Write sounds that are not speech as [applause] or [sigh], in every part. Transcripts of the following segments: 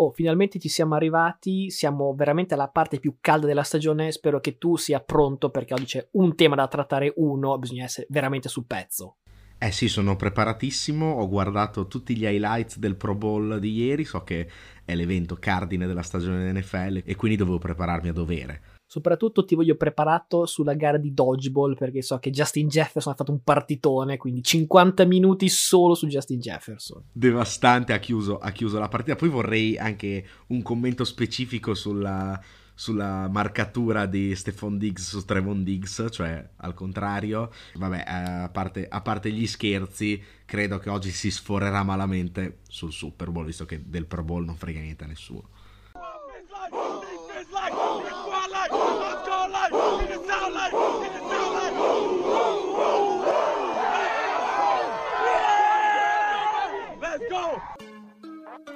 oh, finalmente ci siamo arrivati, siamo veramente alla parte più calda della stagione, spero che tu sia pronto perché oggi c'è un tema da trattare uno, bisogna essere veramente sul pezzo. Eh sì, sono preparatissimo, ho guardato tutti gli highlights del Pro Bowl di ieri, so che è l'evento cardine della stagione NFL e quindi dovevo prepararmi a dovere. Soprattutto ti voglio preparato sulla gara di dodgeball perché so che Justin Jefferson ha fatto un partitone, quindi 50 minuti solo su Justin Jefferson. Devastante, ha chiuso, ha chiuso la partita. Poi vorrei anche un commento specifico sulla, sulla marcatura di Stephon Diggs su Trevon Diggs, cioè al contrario. Vabbè, a parte, a parte, gli scherzi, credo che oggi si sforerà malamente sul Super Bowl, visto che del Pro Bowl non frega niente a nessuno.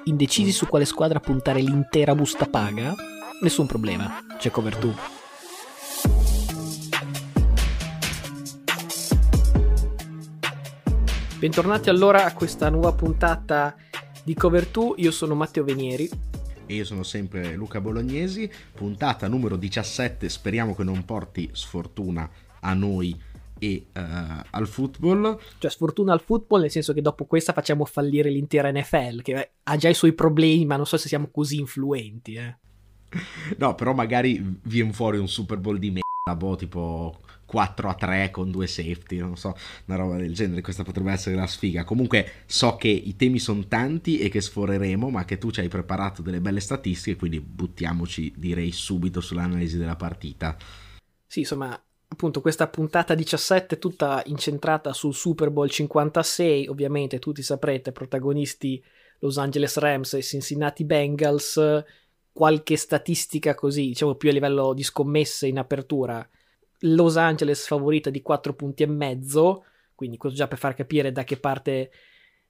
Indecisi su quale squadra puntare l'intera busta paga? Nessun problema, c'è cover 2. Bentornati allora a questa nuova puntata di Cover 2, io sono Matteo Venieri. E io sono sempre Luca Bolognesi, puntata numero 17, speriamo che non porti sfortuna a noi e uh, al football. Cioè sfortuna al football nel senso che dopo questa facciamo fallire l'intera NFL, che ha già i suoi problemi, ma non so se siamo così influenti. Eh. [laughs] No, però magari viene fuori un Super Bowl di merda, boh, tipo 4 a 3 con due safety, non so, una roba del genere, questa potrebbe essere la sfiga. Comunque so che i temi sono tanti e che sforeremo, ma che tu ci hai preparato delle belle statistiche, quindi buttiamoci direi subito sull'analisi della partita. Sì, insomma, appunto questa puntata 17 tutta incentrata sul Super Bowl 56, ovviamente tutti saprete, protagonisti Los Angeles Rams e Cincinnati Bengals, qualche statistica così, diciamo più a livello di scommesse in apertura. Los Angeles favorita di 4 punti e mezzo, quindi questo già per far capire da che parte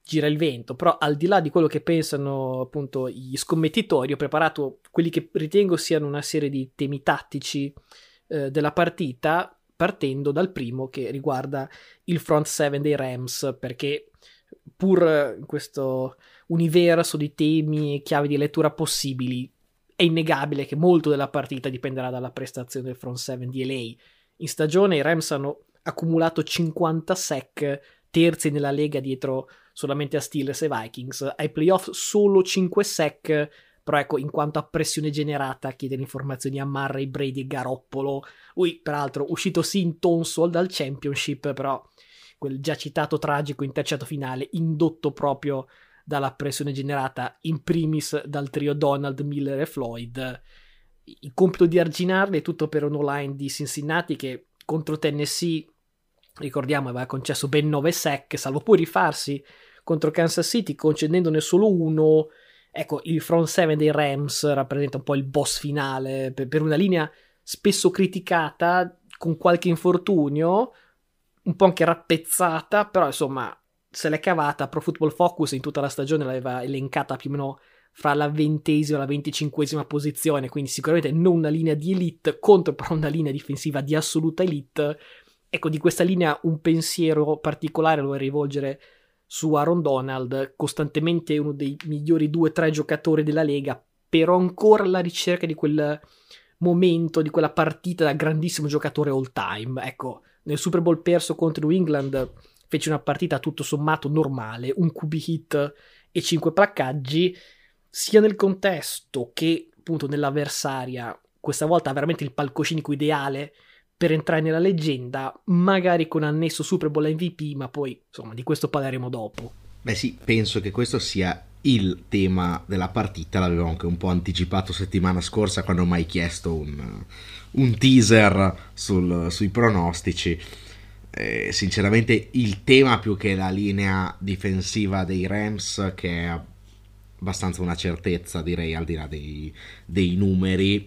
gira il vento, però al di là di quello che pensano appunto gli scommettitori, ho preparato quelli che ritengo siano una serie di temi tattici eh, della partita, partendo dal primo che riguarda il front seven dei Rams, perché pur in questo universo di temi e chiavi di lettura possibili, è innegabile che molto della partita dipenderà dalla prestazione del front seven di LA, in stagione i Rams hanno accumulato 50 sec, terzi nella lega dietro solamente a Steelers e Vikings. Ai playoff solo 5 sec, però ecco, in quanto a pressione generata, chiede informazioni a Murray, Brady e Garoppolo. Lui, peraltro, uscito sì in Tonsol dal Championship, però quel già citato tragico intercetto finale indotto proprio dalla pressione generata in primis dal trio Donald, Miller e Floyd il compito di arginarli è tutto per un online di Cincinnati che contro Tennessee, ricordiamo, aveva concesso ben 9 sec, salvo poi rifarsi contro Kansas City concedendone solo uno. Ecco, il front 7 dei Rams rappresenta un po' il boss finale per, per una linea spesso criticata, con qualche infortunio, un po' anche rappezzata, però insomma se l'è cavata. Pro Football Focus in tutta la stagione l'aveva elencata più o meno fra la ventesima e la venticinquesima posizione, quindi sicuramente non una linea di elite contro però una linea difensiva di assoluta elite. Ecco, di questa linea un pensiero particolare lo vuoi rivolgere su Aaron Donald, costantemente uno dei migliori due o tre giocatori della Lega, però ancora alla ricerca di quel momento, di quella partita da grandissimo giocatore all time. Ecco, nel Super Bowl perso contro New England fece una partita tutto sommato normale, un QB hit e 5 placcaggi, sia nel contesto che appunto nell'avversaria, questa volta veramente il palcoscenico ideale per entrare nella leggenda, magari con annesso Super Bowl MVP, ma poi insomma di questo parleremo dopo. Beh sì, penso che questo sia il tema della partita, l'avevo anche un po' anticipato settimana scorsa quando mi hai chiesto un, un teaser sul, sui pronostici. Eh, sinceramente il tema più che la linea difensiva dei Rams che è abbastanza una certezza, direi, al di là dei, dei numeri.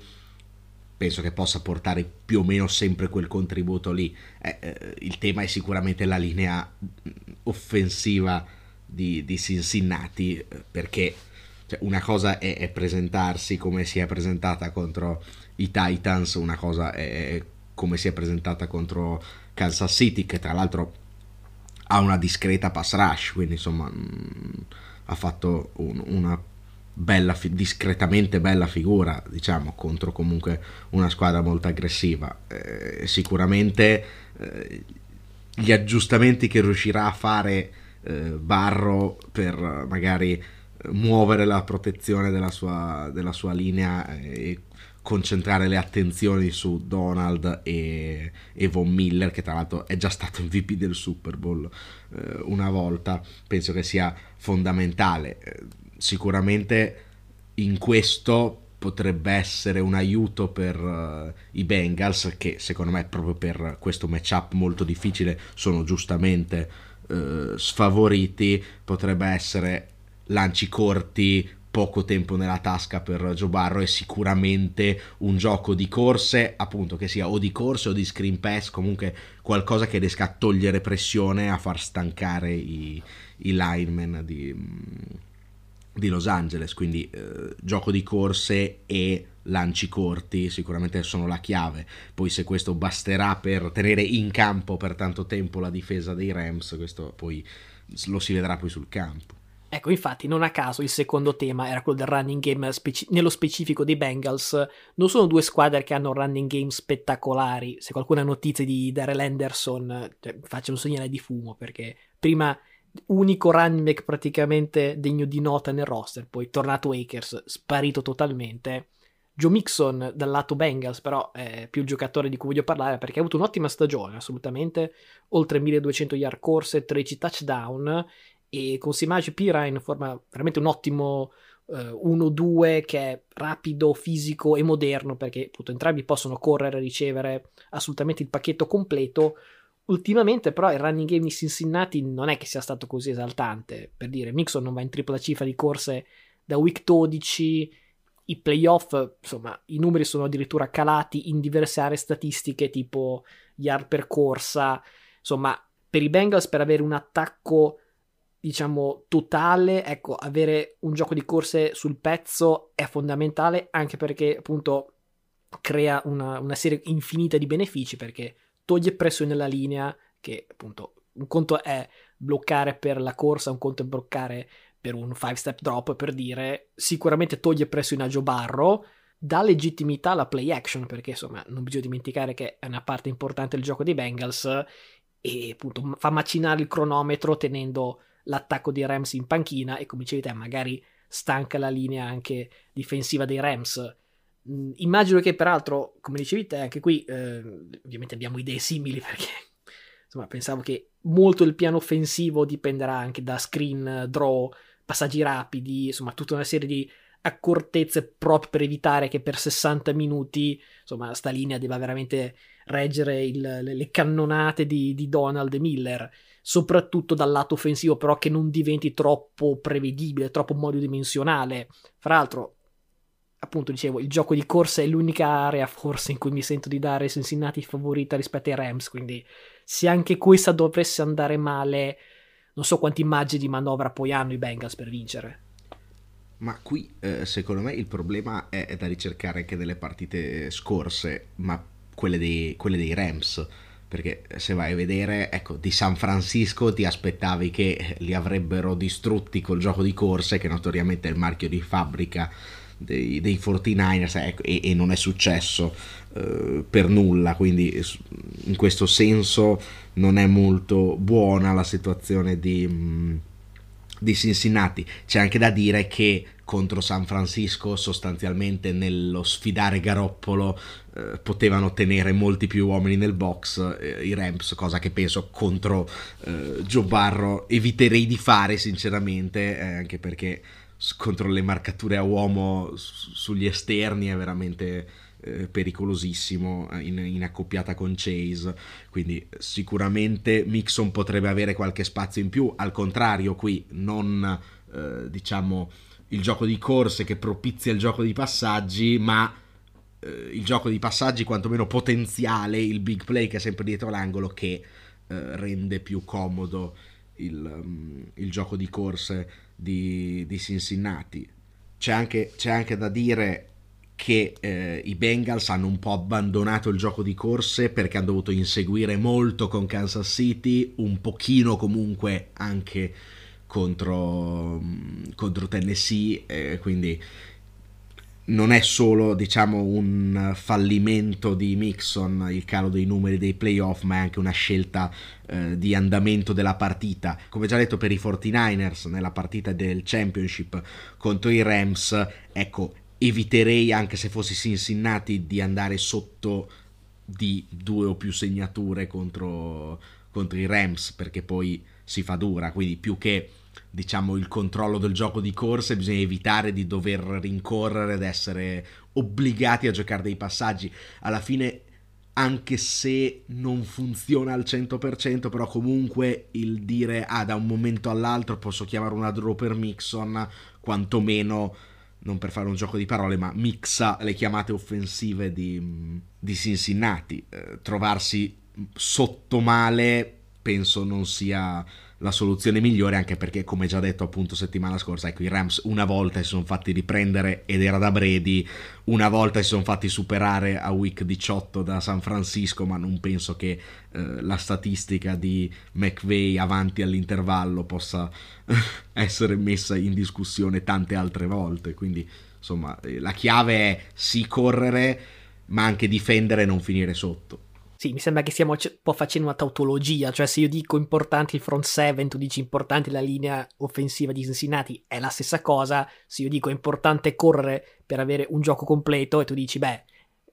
Penso che possa portare più o meno sempre quel contributo lì. Eh, eh, il tema è sicuramente la linea offensiva di, di Cincinnati, perché cioè, una cosa è, è, presentarsi come si è presentata contro i Titans, una cosa è come si è presentata contro Kansas City, che tra l'altro ha una discreta pass rush, quindi insomma... Mh, ha fatto un, una bella, discretamente bella figura, diciamo, contro comunque una squadra molto aggressiva. Eh, sicuramente eh, gli aggiustamenti che riuscirà a fare eh, Barro per magari muovere la protezione della sua, della sua linea e concentrare le attenzioni su Donald e, e, Von Miller, che tra l'altro è già stato MVP del Super Bowl eh, una volta, penso che sia fondamentale. Sicuramente in questo potrebbe essere un aiuto per uh, i Bengals, che secondo me proprio per questo matchup molto difficile sono giustamente uh, sfavoriti, potrebbe essere lanci corti, poco tempo nella tasca per Joe Barro e sicuramente un gioco di corse, appunto che sia o di corse o di screen pass, comunque qualcosa che riesca a togliere pressione, a far stancare i, i linemen di, di, Los Angeles, quindi eh, gioco di corse e lanci corti sicuramente sono la chiave. Poi se questo basterà per tenere in campo per tanto tempo la difesa dei Rams, questo poi lo si vedrà poi sul campo. Ecco, infatti, non a caso il secondo tema era quello del running game speci- nello specifico dei Bengals. Non sono due squadre che hanno running game spettacolari. Se qualcuno ha notizie di Darrell Anderson, cioè, faccia un segnale di fumo perché prima unico running back praticamente degno di nota nel roster, poi tornato Akers, sparito totalmente. Joe Mixon dal lato Bengals, però è più il giocatore di cui voglio parlare perché ha avuto un'ottima stagione, assolutamente. Oltre 1200 yard corse, 13 touchdown e con Simage Pirine forma veramente un ottimo eh, 1-2 che è rapido, fisico e moderno perché appunto entrambi possono correre e ricevere assolutamente il pacchetto completo. Ultimamente però il running game di Cincinnati non è che sia stato così esaltante, per dire. Mixon non va in tripla cifra di corse da week 12, i playoff, insomma, i numeri sono addirittura calati in diverse aree statistiche tipo yard per corsa, insomma, per i Bengals per avere un attacco diciamo totale, ecco, avere un gioco di corse sul pezzo è fondamentale anche perché appunto crea una, una serie infinita di benefici perché toglie pressione nella linea che appunto un conto è bloccare per la corsa, un conto è bloccare per un 5 step drop per dire sicuramente toglie pressione a Joe Barro dà legittimità alla play action perché insomma non bisogna dimenticare che è una parte importante del gioco dei Bengals e appunto fa macinare il cronometro tenendo l'attacco dei Rams in panchina e come dicevi te magari stanca la linea anche difensiva dei Rams. Mm, immagino che peraltro, come dicevi te, anche qui eh, ovviamente abbiamo idee simili [laughs] perché insomma pensavo che molto il piano offensivo dipenderà anche da screen draw, passaggi rapidi, insomma tutta una serie di accortezze proprio per evitare che per 60 minuti insomma sta linea debba veramente reggere il, le, le, cannonate di, di Donald e Miller soprattutto dal lato offensivo, però che non diventi troppo prevedibile, troppo monodimensionale. Fra l'altro, appunto, dicevo, il gioco di corsa è l'unica area forse in cui mi sento di dare Cincinnati favorita rispetto ai Rams, quindi se anche questa dovesse andare male, non so quanti immagini di manovra poi hanno i Bengals per vincere. Ma qui eh, secondo me il problema è, è, da ricercare anche nelle partite scorse, ma quelle dei, quelle dei Rams perché se vai a vedere, ecco, di San Francisco ti aspettavi che li avrebbero distrutti col gioco di corse, che notoriamente è il marchio di fabbrica dei, dei 49ers, ecco, e, e, non è successo eh, per nulla, quindi in questo senso non è molto buona la situazione di, mm, di Cincinnati. C'è anche da dire che contro San Francisco sostanzialmente nello sfidare Garoppolo eh, potevano tenere molti più uomini nel box eh, i Rams cosa che penso contro eh, Joe Barro eviterei di fare sinceramente eh, anche perché contro le marcature a uomo sugli esterni è veramente eh, pericolosissimo in, in, accoppiata con Chase. Quindi sicuramente Mixon potrebbe avere qualche spazio in più. Al contrario qui non eh, diciamo il gioco di corse che propizia il gioco di passaggi, ma eh, il gioco di passaggi quantomeno potenziale, il big play che è sempre dietro l'angolo che eh, rende più comodo il, um, il, gioco di corse di, di Cincinnati. C'è anche, c'è anche, da dire che eh, i Bengals hanno un po' abbandonato il gioco di corse perché hanno dovuto inseguire molto con Kansas City, un pochino comunque anche contro, contro Tennessee, eh, quindi non è solo diciamo un fallimento di Mixon il calo dei numeri dei playoff ma è anche una scelta eh, di andamento della partita. Come già detto per i 49ers nella partita del championship contro i Rams ecco eviterei anche se fossi Cincinnati di andare sotto di due o più segnature contro, contro i Rams perché poi si fa dura. Quindi più che diciamo il controllo del gioco di corsa bisogna evitare di dover rincorrere ed essere obbligati a giocare dei passaggi. Alla fine anche se non funziona al 100% però comunque il dire ah da un momento all'altro posso chiamare una draw per Mixon quantomeno non per fare un gioco di parole ma mixa le chiamate offensive di, di Cincinnati. Eh, trovarsi sotto male penso non sia la soluzione migliore anche perché come già detto appunto settimana scorsa ecco i Rams una volta si sono fatti riprendere ed era da Brady una volta si sono fatti superare a week 18 da San Francisco ma non penso che eh, la statistica di McVay avanti all'intervallo possa [laughs] essere messa in discussione tante altre volte. Quindi insomma eh, la chiave è sì correre ma anche difendere e non finire sotto sì, mi sembra che stiamo un po' facendo una tautologia, cioè se io dico importante il front seven, tu dici importante la linea offensiva di Cincinnati, è la stessa cosa, se io dico importante correre per avere un gioco completo e tu dici, beh,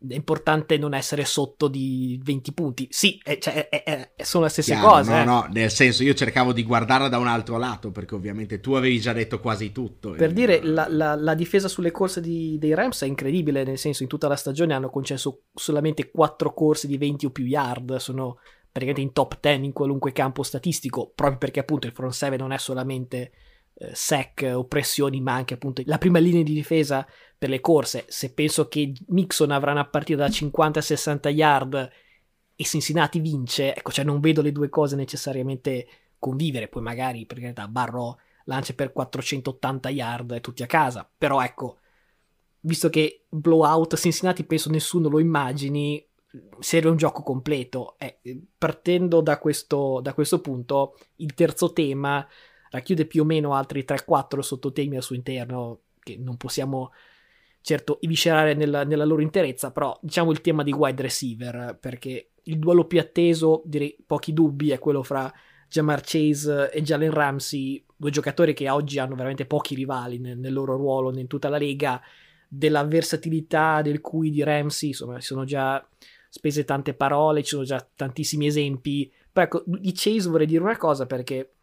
è importante non essere sotto di 20 punti. Sì, è, cioè, è, è, sono le stesse Chiaro, cose. No, eh. no, nel senso io cercavo di guardarla da un altro lato perché ovviamente tu avevi già detto quasi tutto. Per e... dire, la, la, la, difesa sulle corse di, dei Rams è incredibile, nel senso in tutta la stagione hanno concesso solamente 4 corse di 20 o più yard, sono praticamente in top 10 in qualunque campo statistico, proprio perché appunto il front 7 non è solamente eh, sec o pressioni, ma anche appunto la prima linea di difesa per le corse. Se penso che Nixon avrà una partita da 50-60 yard e Cincinnati vince, ecco, cioè non vedo le due cose necessariamente convivere. Poi magari, per carità, Barro lancia per 480 yard e tutti a casa. Però ecco, visto che blowout Cincinnati penso nessuno lo immagini, serve un gioco completo. Eh, partendo da questo, da questo punto, il terzo tema racchiude più o meno altri 3-4 sottotemi al suo interno che non possiamo certo eviscerare nella, nella, loro interezza, però diciamo il tema di wide receiver, perché il duello più atteso, direi pochi dubbi, è quello fra Jamar Chase e Jalen Ramsey, due giocatori che oggi hanno veramente pochi rivali nel, nel loro ruolo in tutta la lega, della versatilità del cui di Ramsey, insomma, ci sono già spese tante parole, ci sono già tantissimi esempi, però ecco, di Chase vorrei dire una cosa perché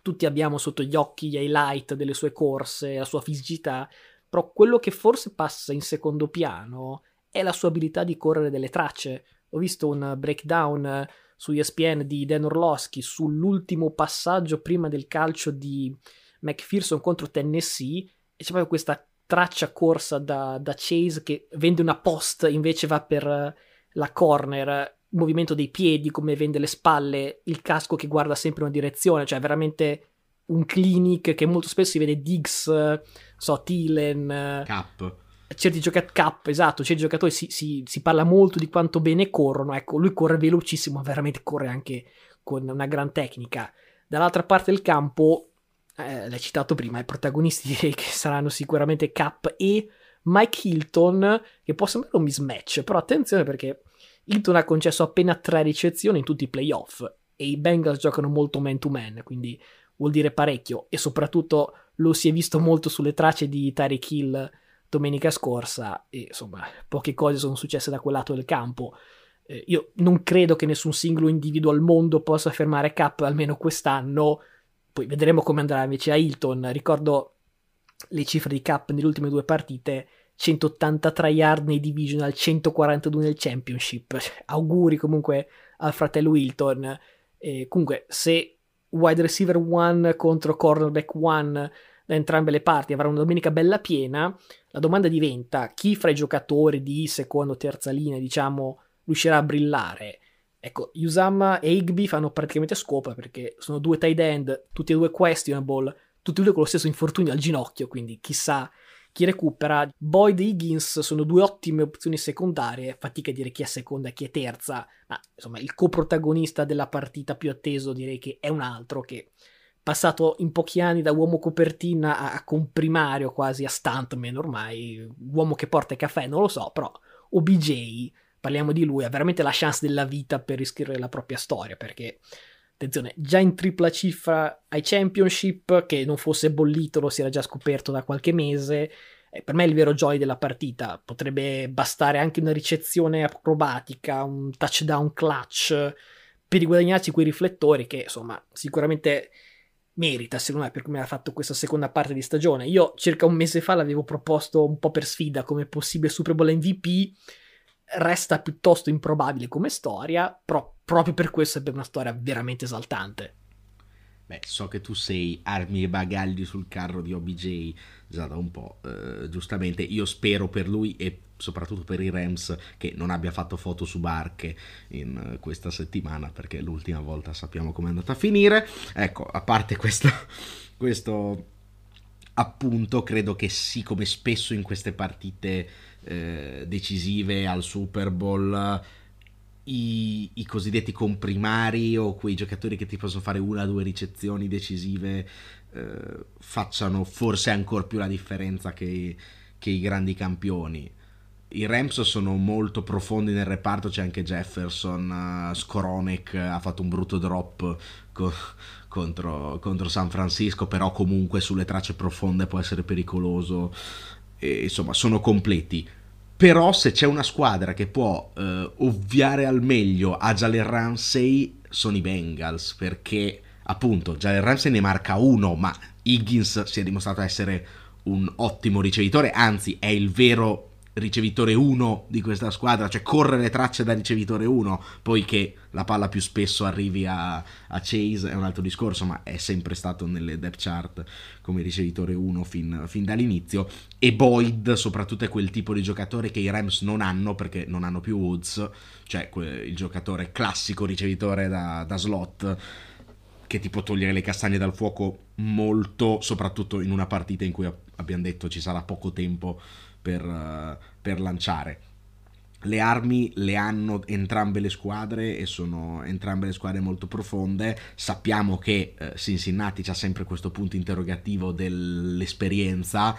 tutti abbiamo sotto gli occhi gli highlight delle sue corse, la sua fisicità, però quello che forse passa in secondo piano è la sua abilità di correre delle tracce. Ho visto un breakdown su ESPN di Dan Orlowski sull'ultimo passaggio prima del calcio di McPherson contro Tennessee e c'è proprio questa traccia corsa da, da Chase che vende una post invece va per la corner movimento dei piedi, come vende le spalle, il casco che guarda sempre una direzione, cioè veramente un clinic che molto spesso si vede Diggs, so, Thielen, Cap. Certi giocatori, Cap, esatto, certi giocatori si, si, si, parla molto di quanto bene corrono, ecco, lui corre velocissimo, ma veramente corre anche con una gran tecnica. Dall'altra parte del campo, eh, l'hai citato prima, i protagonisti che saranno sicuramente Cap e Mike Hilton, che può sembrare un mismatch, però attenzione perché Hilton ha concesso appena tre ricezioni in tutti i playoff e i Bengals giocano molto man to man, quindi vuol dire parecchio e soprattutto lo si è visto molto sulle tracce di Tyreek Hill domenica scorsa e insomma poche cose sono successe da quel lato del campo. Eh, io non credo che nessun singolo individuo al mondo possa fermare Cap almeno quest'anno, poi vedremo come andrà invece a Hilton. Ricordo le cifre di Cap nelle ultime due partite 183 yard nei divisional, 142 nel championship. Auguri comunque al fratello Hilton. E comunque, se wide receiver 1 contro cornerback 1 da entrambe le parti avrà una domenica bella piena, la domanda diventa chi fra i giocatori di seconda o terza linea, diciamo, riuscirà a brillare. Ecco, Usama e Higby fanno praticamente scopa perché sono due tight end, tutti e due questionable, tutti e due con lo stesso infortunio al ginocchio, quindi chissà chi recupera. Boyd e Higgins sono due ottime opzioni secondarie, fatica a dire chi è seconda e chi è terza, ma insomma il coprotagonista della partita più atteso direi che è un altro che passato in pochi anni da uomo copertina a, a comprimario quasi a stuntman ormai, uomo che porta caffè, non lo so, però OBJ, parliamo di lui, ha veramente la chance della vita per riscrivere la propria storia, perché attenzione, già in tripla cifra ai championship, che non fosse bollito lo si era già scoperto da qualche mese, eh, per me è il vero joy della partita, potrebbe bastare anche una ricezione acrobatica, un touchdown clutch per riguadagnarci quei riflettori che insomma sicuramente merita secondo me per come ha fatto questa seconda parte di stagione. Io circa un mese fa l'avevo proposto un po' per sfida come possibile Super Bowl MVP, resta piuttosto improbabile come storia, però proprio per questo è una storia veramente esaltante. Beh, so che tu sei armi e bagagli sul carro di OBJ già da un po', eh, giustamente. Io spero per lui e soprattutto per i Rams che non abbia fatto foto su barche in uh, questa settimana perché l'ultima volta sappiamo come è andata a finire. Ecco, a parte questo, [laughs] questo appunto, credo che sì, come spesso in queste partite eh, decisive al Super Bowl i, i, cosiddetti comprimari o quei giocatori che ti possono fare una o due ricezioni decisive eh, facciano forse ancora più la differenza che, che, i grandi campioni. I Rams sono molto profondi nel reparto, c'è anche Jefferson, uh, Skoronek ha fatto un brutto drop co- contro, contro, San Francisco, però comunque sulle tracce profonde può essere pericoloso. E, insomma, sono completi. Però se c'è una squadra che può eh, ovviare al meglio a Jalen Ramsey sono i Bengals, perché appunto Jalen Ramsey ne marca uno, ma Higgins si è dimostrato essere un ottimo ricevitore, anzi è il vero ricevitore 1 di questa squadra, cioè corre le tracce da ricevitore 1, poi che la palla più spesso arrivi a, a, Chase è un altro discorso, ma è sempre stato nelle depth chart come ricevitore 1 fin, fin dall'inizio, e Boyd soprattutto è quel tipo di giocatore che i Rams non hanno perché non hanno più Woods, cioè il giocatore classico ricevitore da, da slot che ti può togliere le castagne dal fuoco molto, soprattutto in una partita in cui abbiamo detto ci sarà poco tempo per, per lanciare. Le armi le hanno entrambe le squadre e sono entrambe le squadre molto profonde. Sappiamo che eh, Cincinnati c'ha sempre questo punto interrogativo dell'esperienza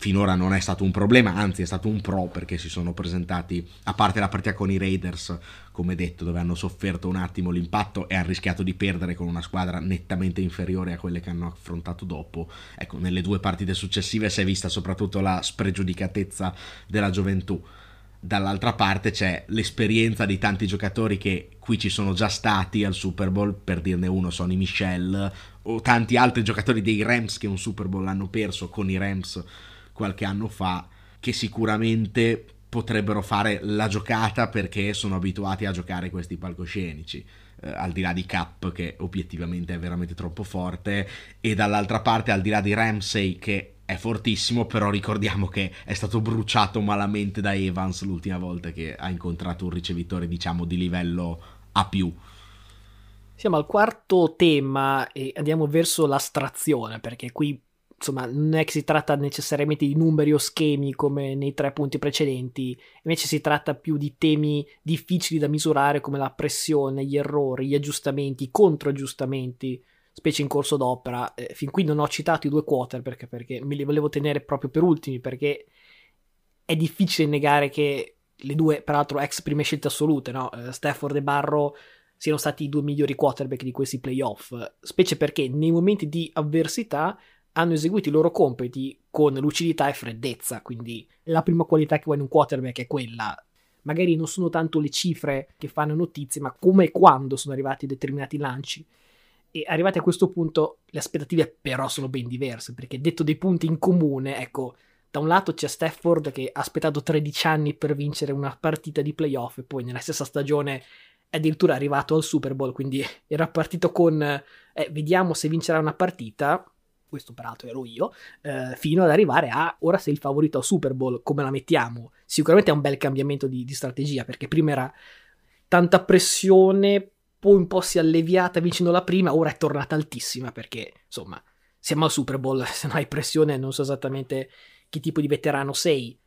finora non è stato un problema, anzi è stato un pro perché si sono presentati, a parte la partita con i Raiders, come detto, dove hanno sofferto un attimo l'impatto e hanno rischiato di perdere con una squadra nettamente inferiore a quelle che hanno affrontato dopo. Ecco, nelle due partite successive si è vista soprattutto la spregiudicatezza della gioventù. Dall'altra parte c'è l'esperienza di tanti giocatori che qui ci sono già stati al Super Bowl, per dirne uno Sonny Michel, o tanti altri giocatori dei Rams che un Super Bowl hanno perso con i Rams qualche anno fa che sicuramente potrebbero fare la giocata perché sono abituati a giocare questi palcoscenici. Eh, al di là di Cap che obiettivamente è veramente troppo forte e dall'altra parte al di là di Ramsey che è fortissimo però ricordiamo che è stato bruciato malamente da Evans l'ultima volta che ha incontrato un ricevitore diciamo di livello A+. Siamo al quarto tema e andiamo verso l'astrazione perché qui insomma, non è che si tratta necessariamente di numeri o schemi come nei tre punti precedenti, invece si tratta più di temi difficili da misurare come la pressione, gli errori, gli aggiustamenti, i controaggiustamenti, specie in corso d'opera. Eh, fin qui non ho citato i due quarter perché, perché me li volevo tenere proprio per ultimi, perché è difficile negare che le due, peraltro, ex prime scelte assolute, no? Eh, Stafford e Barro siano stati i due migliori quarterback di questi playoff, specie perché nei momenti di avversità hanno eseguito i loro compiti con lucidità e freddezza, quindi la prima qualità che vuoi in un quarterback è quella. Magari non sono tanto le cifre che fanno notizie, ma come e quando sono arrivati determinati lanci. E arrivati a questo punto le aspettative però sono ben diverse, perché detto dei punti in comune, ecco, da un lato c'è Stafford che ha aspettato 13 anni per vincere una partita di playoff e poi nella stessa stagione è addirittura arrivato al Super Bowl, quindi era partito con eh, vediamo se vincerà una partita questo peraltro ero io, eh, fino ad arrivare a ora sei il favorito al Super Bowl, come la mettiamo? Sicuramente è un bel cambiamento di, di strategia, perché prima era tanta pressione, poi un po' si è alleviata vincendo la prima, ora è tornata altissima, perché insomma siamo al Super Bowl, [laughs] se non hai pressione non so esattamente che tipo di veterano sei.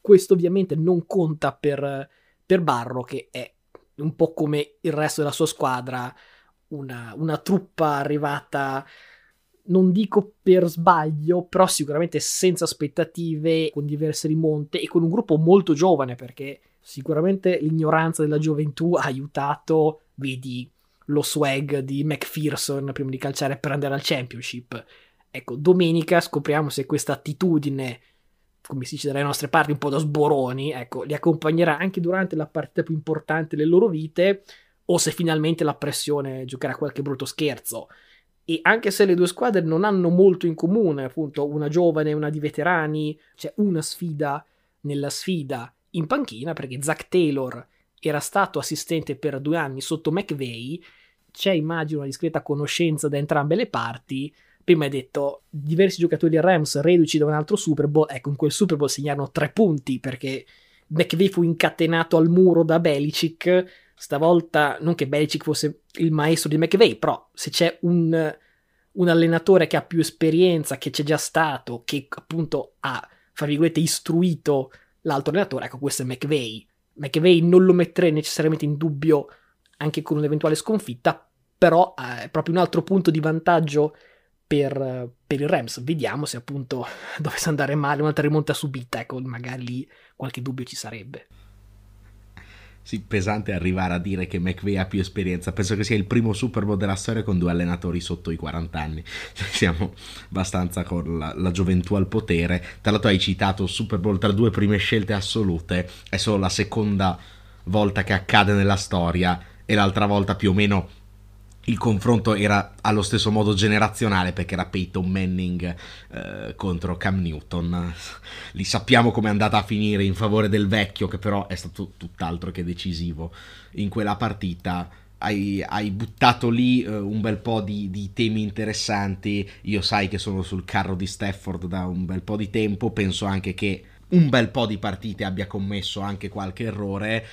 Questo ovviamente non conta per, per Barro, che è un po' come il resto della sua squadra, una, una truppa arrivata non dico per sbaglio, però sicuramente senza aspettative, con diverse rimonte e con un gruppo molto giovane perché sicuramente l'ignoranza della gioventù ha aiutato, vedi lo swag di McPherson prima di calciare per andare al championship. Ecco, domenica scopriamo se questa attitudine, come si dice dalle nostre parti, un po' da sboroni, ecco, li accompagnerà anche durante la partita più importante delle loro vite o se finalmente la pressione giocherà qualche brutto scherzo. E anche se le due squadre non hanno molto in comune, appunto, una giovane e una di veterani, c'è una sfida nella sfida in panchina perché Zach Taylor era stato assistente per due anni sotto McVeigh, c'è immagino una discreta conoscenza da entrambe le parti. Prima hai detto diversi giocatori del Rams reduci da un altro Super Bowl, ecco in quel Super Bowl segnarono tre punti perché McVeigh fu incatenato al muro da Belichick Stavolta non che Belichick fosse il maestro di McVeigh, però se c'è un, un allenatore che ha più esperienza, che c'è già stato, che appunto ha, fra virgolette, istruito l'altro allenatore, ecco questo è McVeigh. McVeigh non lo metterei necessariamente in dubbio anche con un'eventuale sconfitta, però eh, è proprio un altro punto di vantaggio per, per, il Rams. Vediamo se appunto [laughs] dovesse andare male un'altra rimonta subita, ecco, magari lì qualche dubbio ci sarebbe. Sì, pesante arrivare a dire che McVeigh ha più esperienza. Penso che sia il primo Super Bowl della storia con due allenatori sotto i 40 anni. Cioè, siamo abbastanza con la, la, gioventù al potere. Tra l'altro hai citato Super Bowl tra due prime scelte assolute. È solo la seconda volta che accade nella storia e l'altra volta più o meno il confronto era allo stesso modo generazionale perché era Peyton Manning eh, contro Cam Newton. Li sappiamo come è andata a finire in favore del vecchio, che però è stato tutt'altro che decisivo in quella partita. Hai, hai buttato lì eh, un bel po' di, di, temi interessanti. Io sai che sono sul carro di Stafford da un bel po' di tempo. Penso anche che un bel po' di partite abbia commesso anche qualche errore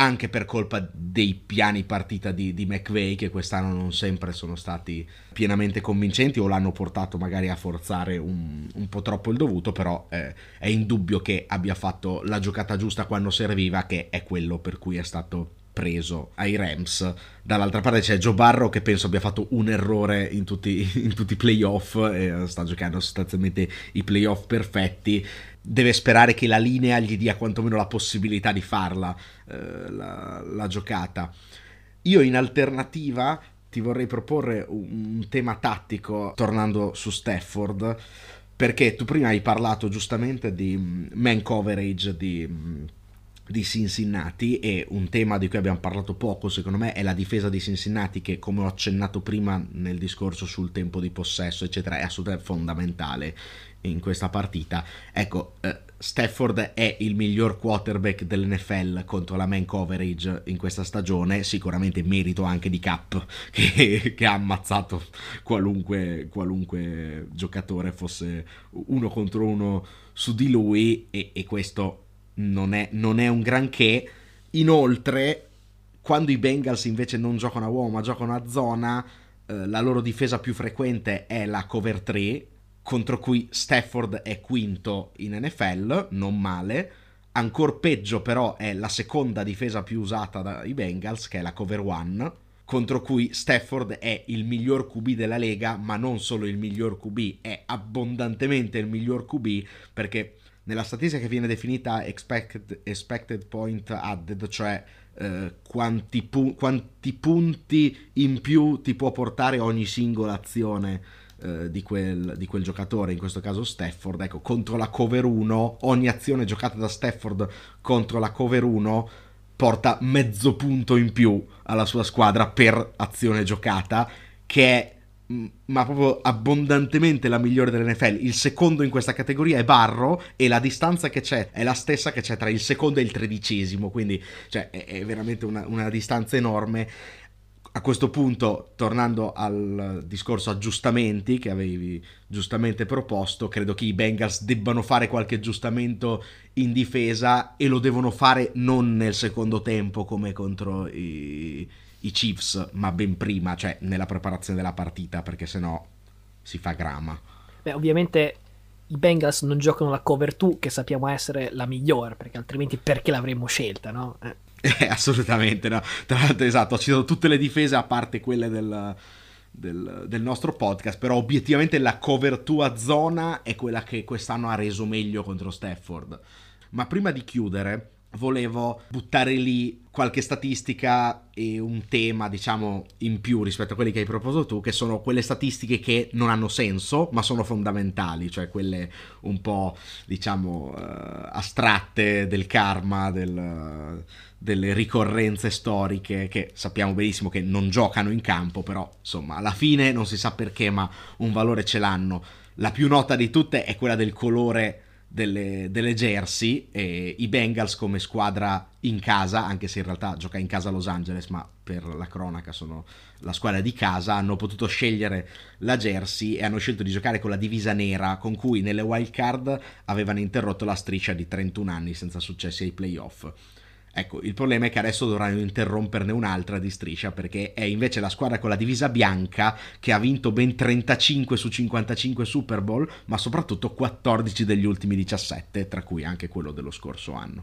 anche per colpa dei piani partita di, di McVeigh che quest'anno non sempre sono stati pienamente convincenti o l'hanno portato magari a forzare un, un po' troppo il dovuto, però eh, è indubbio che abbia fatto la giocata giusta quando serviva, che è quello per cui è stato preso ai Rams. Dall'altra parte c'è Joe Barrow che penso abbia fatto un errore in tutti, [laughs] in tutti i playoff, e sta giocando sostanzialmente i playoff perfetti deve sperare che la linea gli dia quantomeno la possibilità di farla eh, la, la, giocata. Io in alternativa ti vorrei proporre un, tema tattico tornando su Stafford perché tu prima hai parlato giustamente di mm, man coverage di mm, di Cincinnati e un tema di cui abbiamo parlato poco secondo me è la difesa di Cincinnati che come ho accennato prima nel discorso sul tempo di possesso eccetera è assolutamente fondamentale in questa partita ecco eh, Stafford è il miglior quarterback dell'NFL contro la man coverage in questa stagione sicuramente merito anche di Cap [laughs] che, che ha ammazzato qualunque, qualunque giocatore fosse uno contro uno su di lui e, e questo non è, non è un granché. Inoltre, quando i Bengals invece non giocano a uomo ma giocano a zona, eh, la loro difesa più frequente è la cover 3, contro cui Stafford è quinto in NFL, non male. Ancora peggio però è la seconda difesa più usata dai Bengals, che è la cover 1, contro cui Stafford è il miglior QB della Lega, ma non solo il miglior QB, è abbondantemente il miglior QB perché nella statistica che viene definita expected, expected point added, cioè eh, quanti, pu- quanti, punti in più ti può portare ogni singola azione eh, di, quel, di, quel, giocatore, in questo caso Stafford, ecco, contro la cover 1, ogni azione giocata da Stafford contro la cover 1 porta mezzo punto in più alla sua squadra per azione giocata, che è ma proprio abbondantemente la migliore dell'NFL. Il secondo in questa categoria è Barro e la distanza che c'è è la stessa che c'è tra il secondo e il tredicesimo, quindi cioè, è, veramente una, una distanza enorme. A questo punto, tornando al discorso aggiustamenti che avevi giustamente proposto, credo che i Bengals debbano fare qualche aggiustamento in difesa e lo devono fare non nel secondo tempo come contro i, i Chiefs, ma ben prima, cioè nella preparazione della partita, perché sennò si fa grama. Beh, ovviamente i Bengals non giocano la cover 2, che sappiamo essere la migliore, perché altrimenti perché l'avremmo scelta, no? Eh. Eh, assolutamente, no. Tra l'altro, esatto, ho citato tutte le difese a parte quelle del, del, del, nostro podcast, però obiettivamente la cover zona è quella che quest'anno ha reso meglio contro Stafford. Ma prima di chiudere, volevo buttare lì qualche statistica e un tema, diciamo, in più rispetto a quelli che hai proposto tu, che sono quelle statistiche che non hanno senso, ma sono fondamentali, cioè quelle un po', diciamo, uh, astratte del karma, del, delle ricorrenze storiche, che sappiamo benissimo che non giocano in campo, però, insomma, alla fine non si sa perché, ma un valore ce l'hanno. La più nota di tutte è quella del colore delle, delle jersey e i Bengals come squadra in casa, anche se in realtà gioca in casa Los Angeles, ma per la cronaca sono la squadra di casa, hanno potuto scegliere la jersey e hanno scelto di giocare con la divisa nera con cui nelle wild card avevano interrotto la striscia di 31 anni senza successi ai playoff. Ecco, il problema è che adesso dovranno interromperne un'altra di striscia perché è invece la squadra con la divisa bianca che ha vinto ben 35 su 55 Super Bowl, ma soprattutto 14 degli ultimi 17, tra cui anche quello dello scorso anno.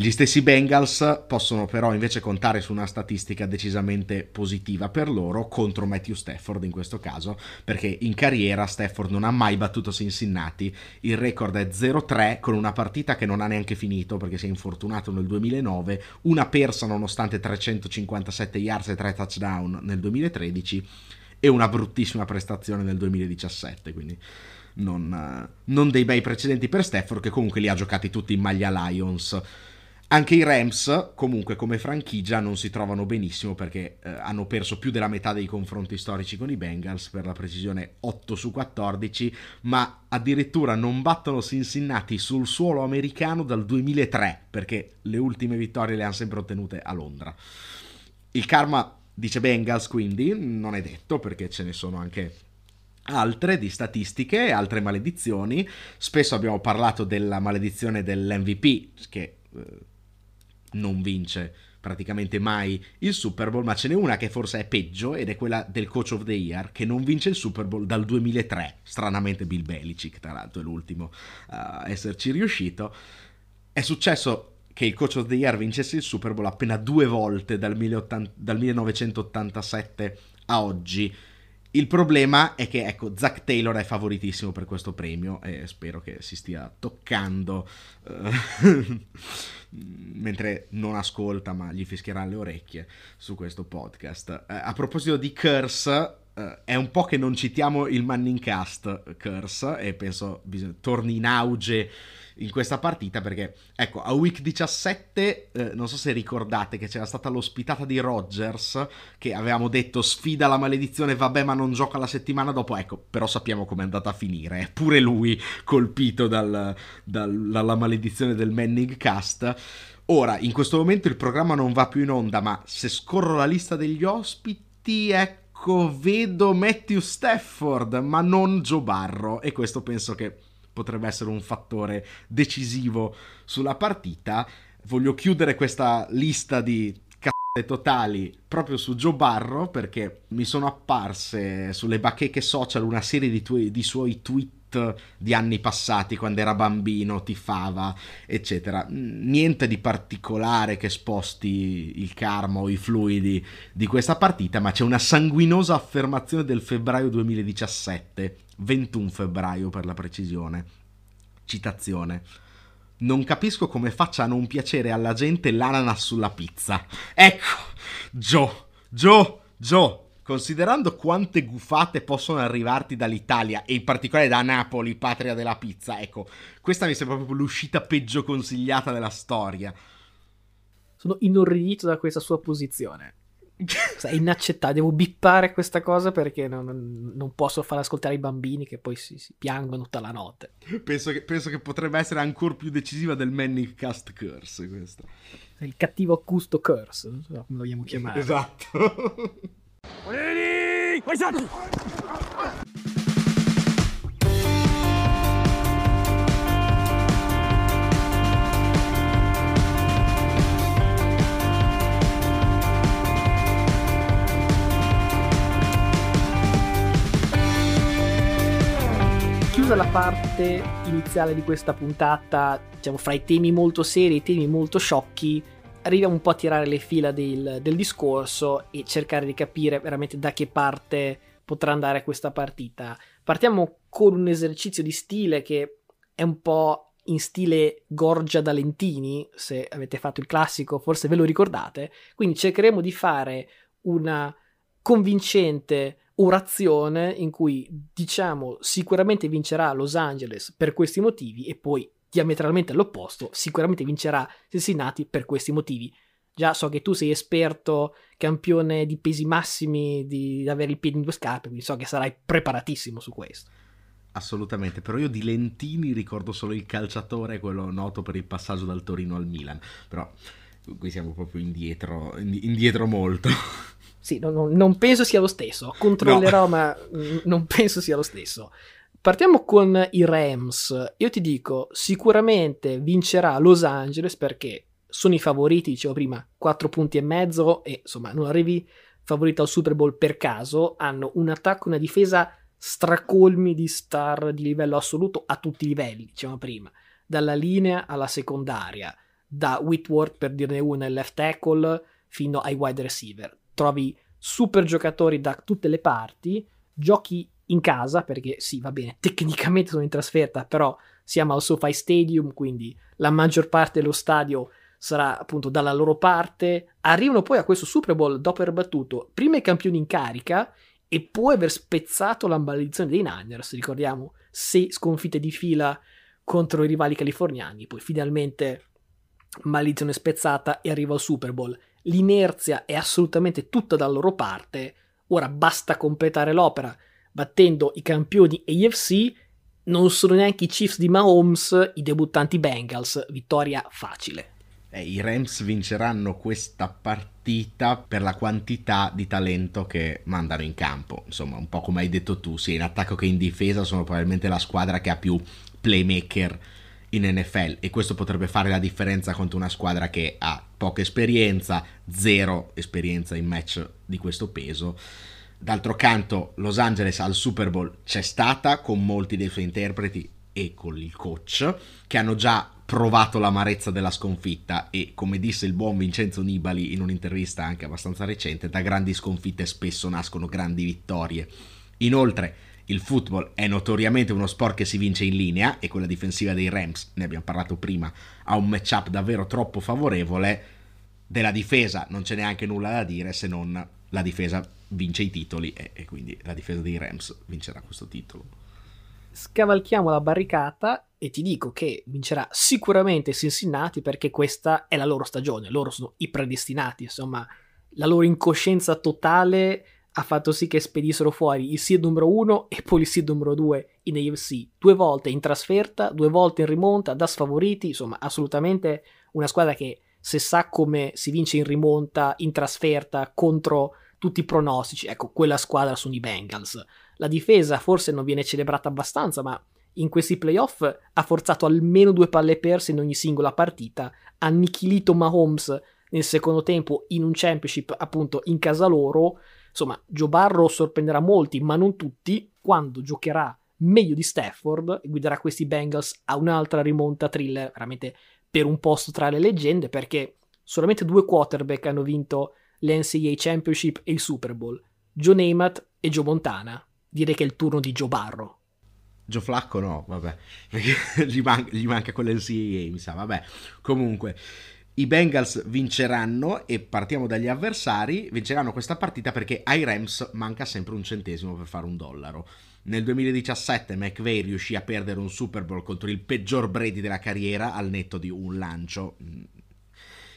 Gli stessi Bengals possono però invece contare su una statistica decisamente positiva per loro contro Matthew Stafford in questo caso, perché in carriera Stafford non ha mai battuto Cincinnati, il record è 0-3 con una partita che non ha neanche finito perché si è infortunato nel 2009, una persa nonostante 357 yards e 3 touchdown nel 2013 e una bruttissima prestazione nel 2017, quindi non, non dei bei precedenti per Stafford che comunque li ha giocati tutti in maglia Lions. Anche i Rams, comunque come franchigia, non si trovano benissimo perché eh, hanno perso più della metà dei confronti storici con i Bengals, per la precisione 8 su 14, ma addirittura non battono Cincinnati sul suolo americano dal 2003, perché le ultime vittorie le hanno sempre ottenute a Londra. Il karma dice Bengals, quindi non è detto perché ce ne sono anche altre di statistiche, altre maledizioni. Spesso abbiamo parlato della maledizione dell'MVP, che eh, non vince praticamente mai il Super Bowl, ma ce n'è una che forse è peggio ed è quella del Coach of the Year che non vince il Super Bowl dal 2003, stranamente Bill Belichick tra l'altro è l'ultimo a esserci riuscito. È successo che il Coach of the Year vincesse il Super Bowl appena due volte dal, 1987 a oggi il problema è che, ecco, Zack Taylor è favoritissimo per questo premio e spero che si stia toccando uh, [laughs] mentre non ascolta, ma gli fischieranno le orecchie su questo podcast. Uh, a proposito di Curse, uh, è un po' che non citiamo il Manning Cast Curse e penso bisog- torni in auge in questa partita perché, ecco, a week 17, eh, non so se ricordate che c'era stata l'ospitata di Rodgers che avevamo detto sfida la maledizione, vabbè ma non gioca la settimana dopo, ecco, però sappiamo com'è andata a finire, è pure lui colpito dal, dal, dalla maledizione del Manning Cast. Ora, in questo momento il programma non va più in onda, ma se scorro la lista degli ospiti, ecco, vedo Matthew Stafford, ma non Joe Barro, e questo penso che potrebbe essere un fattore decisivo sulla partita. Voglio chiudere questa lista di cazzate totali proprio su Joe Barro perché mi sono apparse sulle bacheche social una serie di, tu- di suoi tweet di anni passati quando era bambino, tifava, eccetera. Niente di particolare che sposti il karma o i fluidi di questa partita, ma c'è una sanguinosa affermazione del febbraio 2017 21 febbraio per la precisione. Citazione. Non capisco come faccia a non piacere alla gente l'ananas sulla pizza. Ecco, Joe, Joe, Joe, considerando quante gufate possono arrivarti dall'Italia e in particolare da Napoli, patria della pizza, ecco, questa mi sembra proprio l'uscita peggio consigliata della storia. Sono inorridito da questa sua posizione. È inaccettabile, devo bippare questa cosa perché non, non, posso far ascoltare i bambini che poi si, si piangono tutta la notte. Penso che, penso che, potrebbe essere ancora più decisiva del Manning Cast Curse questo. Il cattivo accusto Curse, non so come lo vogliamo chiamare. Esatto. Chiusa la parte iniziale di questa puntata, diciamo fra i temi molto seri e i temi molto sciocchi, arriviamo un po' a tirare le fila del, del discorso e cercare di capire veramente da che parte potrà andare questa partita. Partiamo con un esercizio di stile che è un po' in stile Gorgia da Lentini, se avete fatto il classico forse ve lo ricordate, quindi cercheremo di fare una convincente orazione in cui diciamo sicuramente vincerà Los Angeles per questi motivi e poi diametralmente all'opposto sicuramente vincerà Cincinnati per questi motivi Già so che tu sei esperto, campione di pesi massimi, di, di avere il piede in due scarpe, quindi so che sarai preparatissimo su questo. Assolutamente, però io di Lentini ricordo solo il calciatore, quello noto per il passaggio dal Torino al Milan, però qui siamo proprio indietro, indietro molto. Sì, no, no, non penso sia lo stesso, controllerò, no. ma non penso sia lo stesso. Partiamo con i Rams. Io ti dico, sicuramente vincerà Los Angeles perché sono i favoriti, dicevo prima, 4 punti e mezzo e insomma non arrivi favorito al Super Bowl per caso, hanno un attacco e una difesa stracolmi di star di livello assoluto a tutti i livelli, diciamo prima, dalla linea alla secondaria, da Whitworth per dirne una il left tackle fino ai wide receiver. Trovi super giocatori da tutte le parti, giochi in casa perché sì, va bene, [laughs] tecnicamente sono in trasferta, però siamo al SoFi Stadium, quindi la maggior parte dello stadio sarà appunto dalla loro parte. Arrivano poi a questo Super Bowl dopo aver battuto prima i campioni in carica e poi aver spezzato la maledizione dei Niners. Ricordiamo, sei sconfitte di fila contro i rivali californiani. Poi finalmente maledizione spezzata e arriva al Super Bowl. L'inerzia è assolutamente tutta dalla loro parte. Ora basta completare l'opera battendo i campioni AFC. Non sono neanche i Chiefs di Mahomes, i debuttanti Bengals. Vittoria facile eh, i Rams vinceranno questa partita per la quantità di talento che mandano in campo. Insomma, un po' come hai detto tu, sia in attacco che in difesa sono probabilmente la squadra che ha più playmaker in NFL e questo potrebbe fare la differenza contro una squadra che ha poca esperienza, zero esperienza in match di questo peso. D'altro canto, Los Angeles al Super Bowl c'è stata con molti dei suoi interpreti e con il coach che hanno già provato l'amarezza della sconfitta e come disse il buon Vincenzo Nibali in un'intervista anche abbastanza recente, da grandi sconfitte spesso nascono grandi vittorie. Inoltre, il football è notoriamente uno sport che si vince in linea e quella difensiva dei Rams, ne abbiamo parlato prima, ha un matchup davvero troppo favorevole. Della difesa non c'è neanche nulla da dire se non la difesa vince i titoli e, e quindi la difesa dei Rams vincerà questo titolo. Scavalchiamo la barricata e ti dico che vincerà sicuramente Cincinnati perché questa è la loro stagione, loro sono i predestinati, insomma, la loro incoscienza totale ha fatto sì che spedissero fuori il seed numero 1 e poi il seed numero 2 in AFC, due volte in trasferta, due volte in rimonta, da sfavoriti, insomma, assolutamente una squadra che se sa come si vince in rimonta, in trasferta, contro tutti i pronostici, ecco, quella squadra sono i Bengals. La difesa forse non viene celebrata abbastanza, ma in questi playoff ha forzato almeno due palle perse in ogni singola partita, ha annichilito Mahomes nel secondo tempo in un championship appunto in casa loro. Insomma, Joe Barrow sorprenderà molti, ma non tutti, quando giocherà meglio di Stafford e guiderà questi Bengals a un'altra rimonta thriller, veramente per un posto tra le leggende, perché solamente due quarterback hanno vinto l'NCAA Championship e il Super Bowl, Joe Namath e Joe Montana. Direi che è il turno di Joe Barrow. Gio Flacco no, vabbè, [laughs] perché gli, man- gli manca quell'NCAA, mi sa, vabbè. Comunque, i Bengals vinceranno e partiamo dagli avversari, vinceranno questa partita perché ai Rams manca sempre un centesimo per fare un dollaro. Nel 2017 McVay riuscì a perdere un Super Bowl contro il peggior Brady della carriera al netto di un lancio.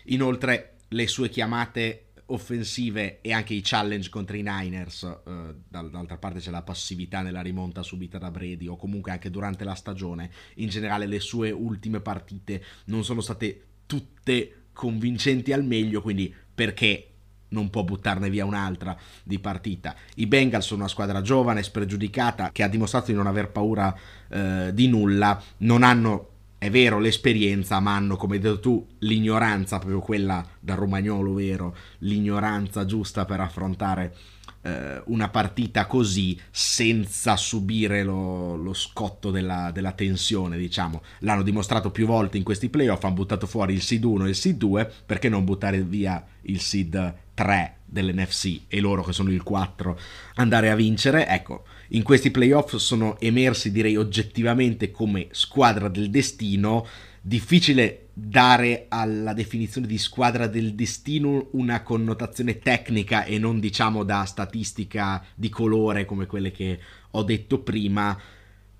Inoltre le sue chiamate offensive e anche i challenge contro i Niners, eh, dall'altra parte c'è la passività nella rimonta subita da Brady o comunque anche durante la stagione, in generale le sue ultime partite non sono state tutte convincenti al meglio, quindi perché non può buttarne via un'altra di partita. I Bengals sono una squadra giovane, spregiudicata, che ha dimostrato di non aver paura eh, di nulla, non hanno è vero l'esperienza, ma hanno, come hai detto tu, l'ignoranza, proprio quella da romagnolo vero, l'ignoranza giusta per affrontare eh, una partita così senza subire lo, lo scotto della, della, tensione, diciamo. L'hanno dimostrato più volte in questi playoff, hanno buttato fuori il seed 1 e il seed 2, perché non buttare via il seed 3 dell'NFC e loro che sono il 4 andare a vincere? Ecco, in questi playoff sono emersi direi oggettivamente come squadra del destino difficile dare alla definizione di squadra del destino una connotazione tecnica e non diciamo da statistica di colore come quelle che ho detto prima,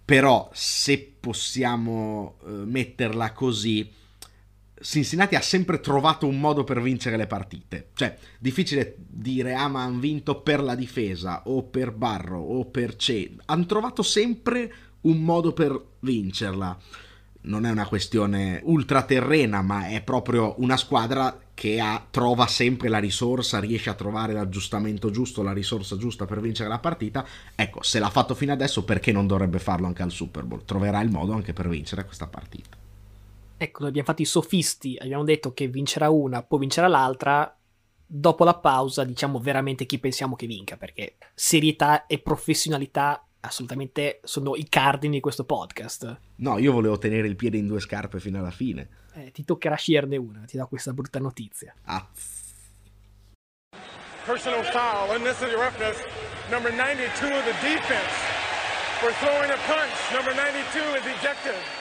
però se possiamo eh, metterla così, Cincinnati ha sempre trovato un modo per vincere le partite. Cioè, difficile dire ah ma hanno vinto per la difesa o per Barro o per Ce. Hanno trovato sempre un modo per vincerla non è una questione ultraterrena, ma è proprio una squadra che ha, trova sempre la risorsa, riesce a trovare l'aggiustamento giusto, la risorsa giusta per vincere la partita. Ecco, se l'ha fatto fino adesso, perché non dovrebbe farlo anche al Super Bowl? Troverà il modo anche per vincere questa partita. Ecco, noi abbiamo fatto i sofisti, abbiamo detto che vincerà una, poi vincerà l'altra. Dopo la pausa, diciamo veramente chi pensiamo che vinca, perché serietà e professionalità assolutamente sono i cardini di questo podcast. No, io volevo tenere il piede in due scarpe fino alla fine. Eh, ti toccherà sceglierne una, ti do questa brutta notizia. Az. Personal foul, unnecessary roughness, number 92 of the defense. For throwing a punch, number 92 is ejected.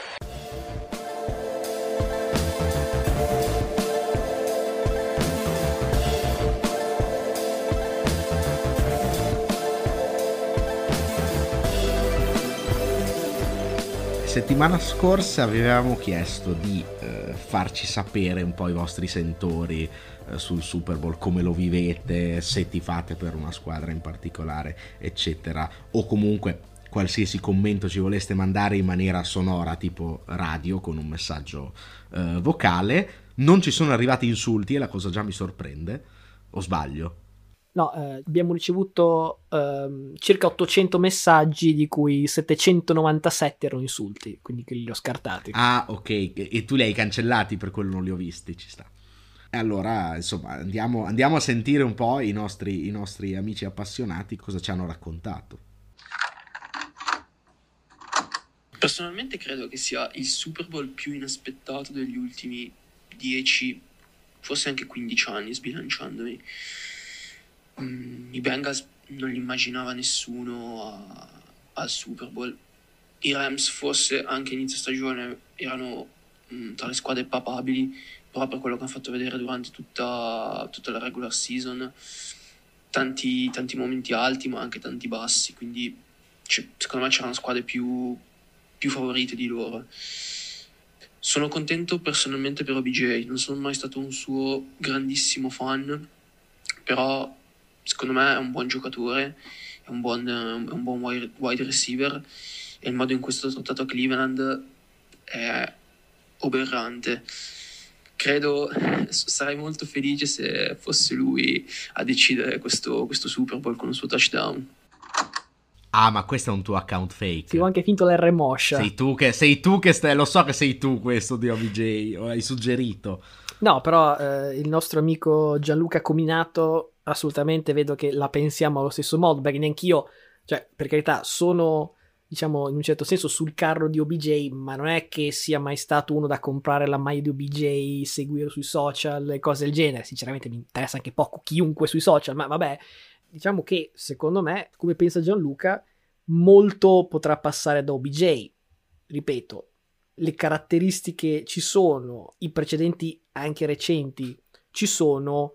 Settimana scorsa avevamo chiesto di eh, farci sapere un po' i vostri sentori eh, sul Super Bowl, come lo vivete, se ti fate per una squadra in particolare, eccetera, o comunque qualsiasi commento ci voleste mandare in maniera sonora, tipo radio, con un messaggio eh, vocale. Non ci sono arrivati insulti e la cosa già mi sorprende, o sbaglio? No, eh, abbiamo ricevuto eh, circa 800 messaggi, di cui 797 erano insulti, quindi che li ho scartati. Ah, ok, e tu li hai cancellati per quello non li ho visti, ci sta. E allora, insomma, andiamo, andiamo a sentire un po' i nostri, i nostri amici appassionati cosa ci hanno raccontato. Personalmente credo che sia il Super Bowl più inaspettato degli ultimi 10, forse anche 15 anni, sbilanciandomi Mm, i Bengals non li immaginava nessuno al Super Bowl. I Rams forse anche inizio stagione erano mh, mm, tra le squadre papabili, però per quello che hanno fatto vedere durante tutta, tutta la regular season, tanti, tanti, momenti alti ma anche tanti bassi, quindi c- secondo me c'erano squadre più, più favorite di loro. Sono contento personalmente per OBJ, non sono mai stato un suo grandissimo fan, però secondo me è un buon giocatore, è un buon, è un buon wide receiver e il modo in cui è stato trattato a Cleveland è oberrante. Credo sarei molto felice se fosse lui a decidere questo, questo Super Bowl con il suo touchdown. Ah, ma questo è un tuo account fake. Sì, ho anche finto l'R moscia. Sei tu che, sei tu che stai, lo so che sei tu questo di OBJ, hai suggerito. No, però eh, il nostro amico Gianluca Cominato assolutamente vedo che la pensiamo allo stesso modo, perché neanch'io, cioè, per carità, sono, diciamo, in un certo senso sul carro di OBJ, ma non è che sia mai stato uno da comprare la maglia di OBJ, seguire sui social e cose del genere. Sinceramente mi interessa anche poco chiunque sui social, ma vabbè, diciamo che secondo me, come pensa Gianluca, molto potrà passare da OBJ. Ripeto, le caratteristiche ci sono, i precedenti anche recenti ci sono,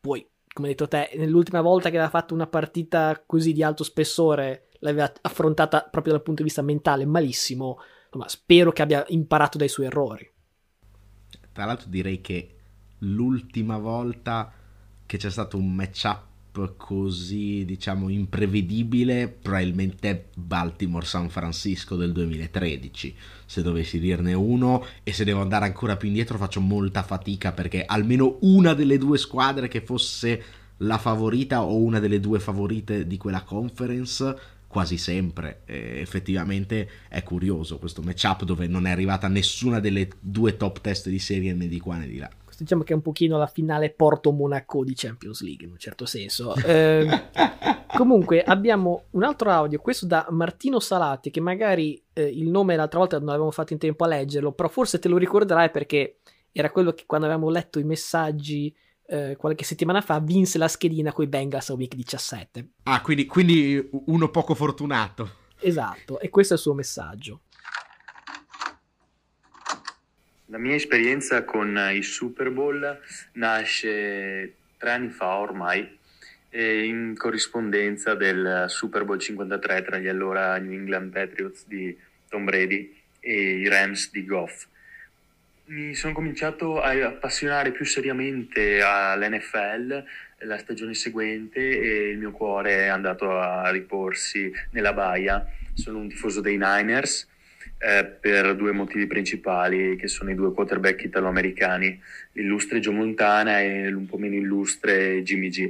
poi come hai detto te, nell'ultima volta che aveva fatto una partita così di alto spessore, l'aveva affrontata proprio dal punto di vista mentale malissimo. Insomma, spero che abbia imparato dai suoi errori. Tra l'altro direi che l'ultima volta che c'è stato un così diciamo imprevedibile probabilmente Baltimore-San Francisco del 2013 se dovessi dirne uno e se devo andare ancora più indietro faccio molta fatica perché almeno una delle due squadre che fosse la favorita o una delle due favorite di quella conference quasi sempre e effettivamente è curioso questo matchup dove non è arrivata nessuna delle due top test di serie né di qua né di là diciamo che è un pochino la finale Porto-Monaco di Champions League in un certo senso. Eh, [laughs] comunque abbiamo un altro audio, questo da Martino Salati, che magari eh, il nome l'altra volta non avevamo fatto in tempo a leggerlo, però forse te lo ricorderai perché era quello che quando avevamo letto i messaggi eh, qualche settimana fa vinse la schedina con i Bengals a Week 17. Ah, quindi, quindi uno poco fortunato. Esatto, e questo è il suo messaggio. La mia esperienza con il Super Bowl nasce tre anni fa ormai, in corrispondenza del Super Bowl 53 tra gli allora New England Patriots di Tom Brady e i Rams di Goff. Mi sono cominciato a appassionare più seriamente all'NFL la stagione seguente e il mio cuore è andato a riporsi nella baia. Sono un tifoso dei Niners eh, per due motivi principali, che sono i due quarterback italo-americani, l'illustre Joe Montana e un po' meno illustre Jimmy G.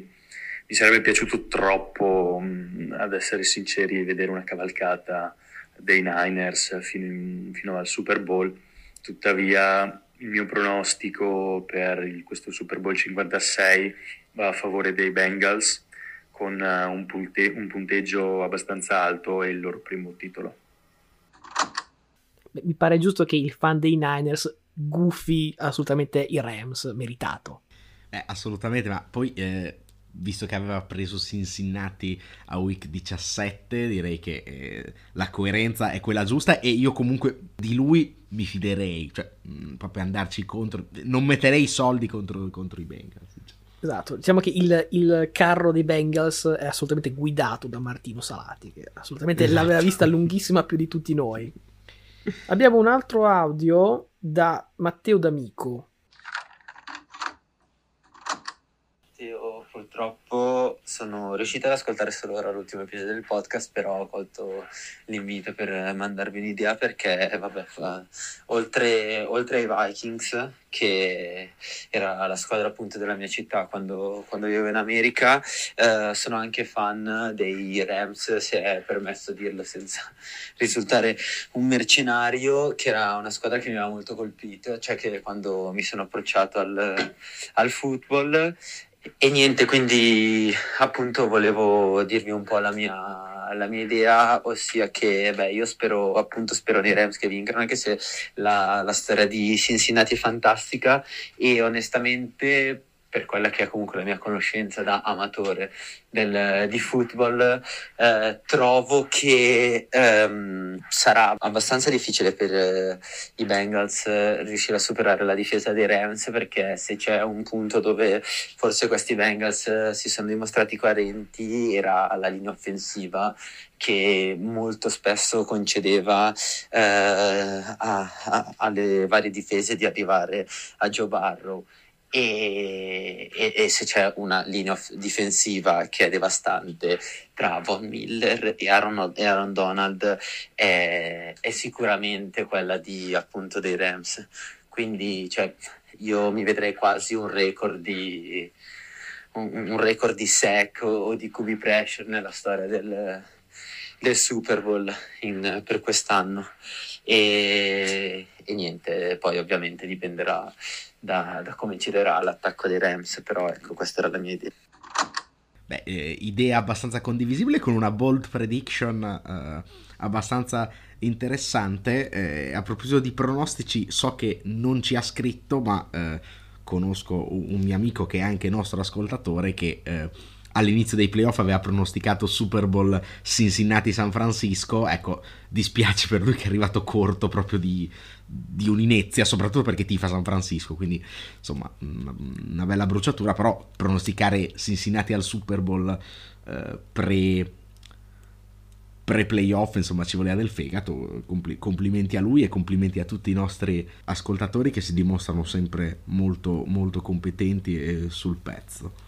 Mi sarebbe piaciuto troppo, mm, ad essere sinceri, vedere una cavalcata dei Niners fino, fino al Super Bowl. Tuttavia, il mio pronostico per il, questo Super Bowl 56 va a favore dei Bengals con uh, un, punte- un punteggio abbastanza alto e il loro primo titolo mi pare giusto che il fan dei Niners gufi assolutamente i Rams, meritato. Eh, assolutamente, ma poi eh, visto che aveva preso Cincinnati a week 17, direi che eh, la coerenza è quella giusta e io comunque di lui mi fiderei, cioè mh, mm, proprio andarci contro, non metterei soldi contro, contro i Bengals. Esatto, diciamo che il, il, carro dei Bengals è assolutamente guidato da Martino Salati, che assolutamente esatto. l'aveva vista lunghissima più di tutti noi. Abbiamo un altro audio da Matteo D'Amico. Io purtroppo sono riuscito ad ascoltare solo ora l'ultimo episodio del podcast, però ho colto l'invito per mandarvi un'idea perché, vabbè, fa, oltre, oltre, ai Vikings, che era la squadra appunto della mia città quando, quando vivevo in America, eh, sono anche fan dei Rams, se è permesso dirlo senza [laughs] risultare un mercenario, che era una squadra che mi aveva molto colpito, cioè che quando mi sono approcciato al, al football e niente, quindi appunto volevo dirvi un po' la mia, la mia idea, ossia che beh, io spero appunto spero nei Rams che vincano, anche se la, la storia di Cincinnati è fantastica e onestamente per quella che è comunque la mia conoscenza da amatore del, di football, eh, trovo che ehm, sarà abbastanza difficile per eh, i Bengals eh, riuscire a superare la difesa dei Rams perché se c'è un punto dove forse questi Bengals eh, si sono dimostrati coerenti era la linea offensiva che molto spesso concedeva eh, a, a, alle varie difese di arrivare a Joe Barrow e, e, e, se c'è una linea difensiva che è devastante tra Von Miller e Aaron, e Aaron Donald è, è, sicuramente quella di appunto dei Rams. Quindi cioè, io mi vedrei quasi un record di un, un record di sack o, o, di QB pressure nella storia del, del Super Bowl in, per quest'anno. E, e niente poi ovviamente dipenderà da, da come girerà l'attacco dei Rams, però ecco, questa era la mia idea. Beh, eh, idea abbastanza condivisibile con una bold prediction eh, abbastanza interessante. Eh, a proposito di pronostici, so che non ci ha scritto, ma eh, conosco un, un, mio amico che è anche nostro ascoltatore che eh, all'inizio dei playoff aveva pronosticato Super Bowl Cincinnati-San Francisco. Ecco, dispiace per lui che è arrivato corto proprio di, di un'inezia, soprattutto perché tifa San Francisco, quindi insomma una bella bruciatura, però pronosticare Cincinnati al Super Bowl eh, pre pre-playoff, insomma, ci voleva del fegato. Compl- complimenti a lui e complimenti a tutti i nostri ascoltatori che si dimostrano sempre molto, molto competenti e sul pezzo.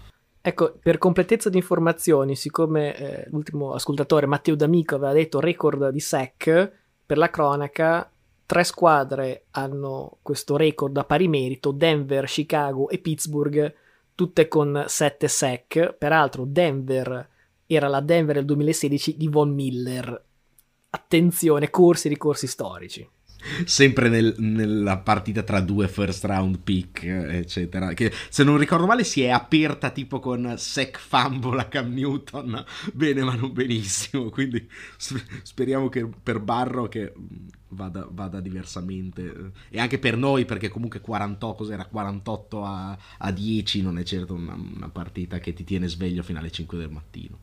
Ecco, per completezza di informazioni, siccome eh, l'ultimo ascoltatore Matteo D'Amico aveva detto record di sec, per la cronaca, tre squadre hanno questo record a pari merito, Denver, Chicago e Pittsburgh, tutte con 7 sec. Peraltro Denver era la Denver del 2016 di Von Miller. Attenzione, corsi ricorsi storici. Sempre nel, nella partita tra due first round pick, eccetera. Che se non ricordo male si è aperta tipo con sec fumble a Cam Newton, bene ma non benissimo. Quindi speriamo che per Barro che vada, vada diversamente. E anche per noi, perché comunque 48, cos'era, 48 a, a 10 non è certo una, una partita che ti tiene sveglio fino alle 5 del mattino.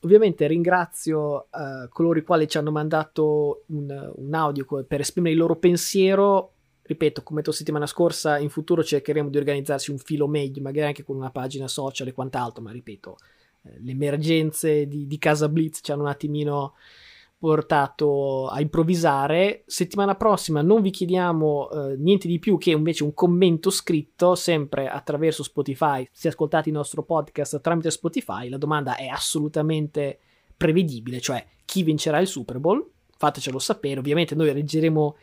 Ovviamente ringrazio uh, coloro i quali ci hanno mandato un, un, audio per esprimere il loro pensiero. Ripeto, come detto settimana scorsa, in futuro cercheremo di organizzarsi un filo meglio, magari anche con una pagina social e quant'altro, ma ripeto, eh, le emergenze di, di Casa Blitz ci hanno un attimino portato a improvvisare. Settimana prossima non vi chiediamo eh, niente di più che invece un commento scritto, sempre attraverso Spotify. Se ascoltate il nostro podcast tramite Spotify, la domanda è assolutamente prevedibile, cioè chi vincerà il Super Bowl? Fatecelo sapere. Ovviamente noi leggeremo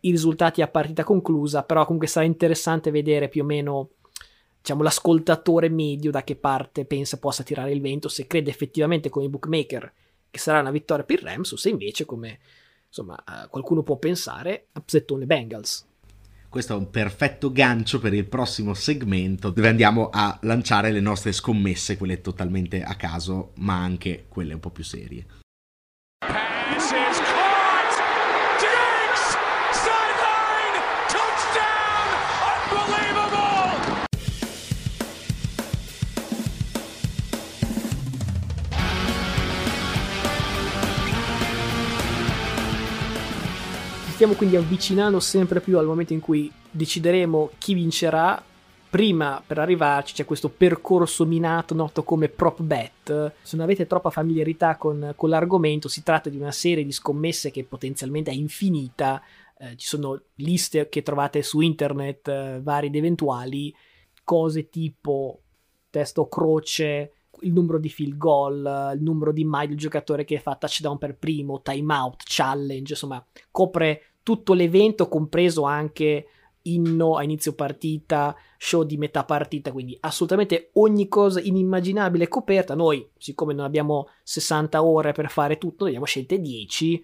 i risultati a partita conclusa, però comunque sarà interessante vedere più o meno diciamo, l'ascoltatore medio da che parte pensa possa tirare il vento, se crede effettivamente come bookmaker che sarà una vittoria per i Rams o se invece, come insomma, uh, qualcuno può pensare, upsettone Bengals. Questo è un perfetto gancio per il prossimo segmento dove andiamo a lanciare le nostre scommesse, quelle totalmente a caso, ma anche quelle un po' più serie. Stiamo quindi avvicinando sempre più al momento in cui decideremo chi vincerà. Prima per arrivarci c'è questo percorso minato noto come prop bet. Se non avete troppa familiarità con, con l'argomento, si tratta di una serie di scommesse che potenzialmente è infinita. Eh, ci sono liste che trovate su internet, eh, varie ed eventuali, cose tipo testo croce, il numero di field goal, il numero di mai del giocatore che fa touchdown per primo, timeout, challenge, insomma, copre tutto l'evento, compreso anche inno a inizio partita, show di metà partita, quindi assolutamente ogni cosa inimmaginabile coperta. Noi, siccome non abbiamo 60 ore per fare tutto, ne abbiamo scelte 10.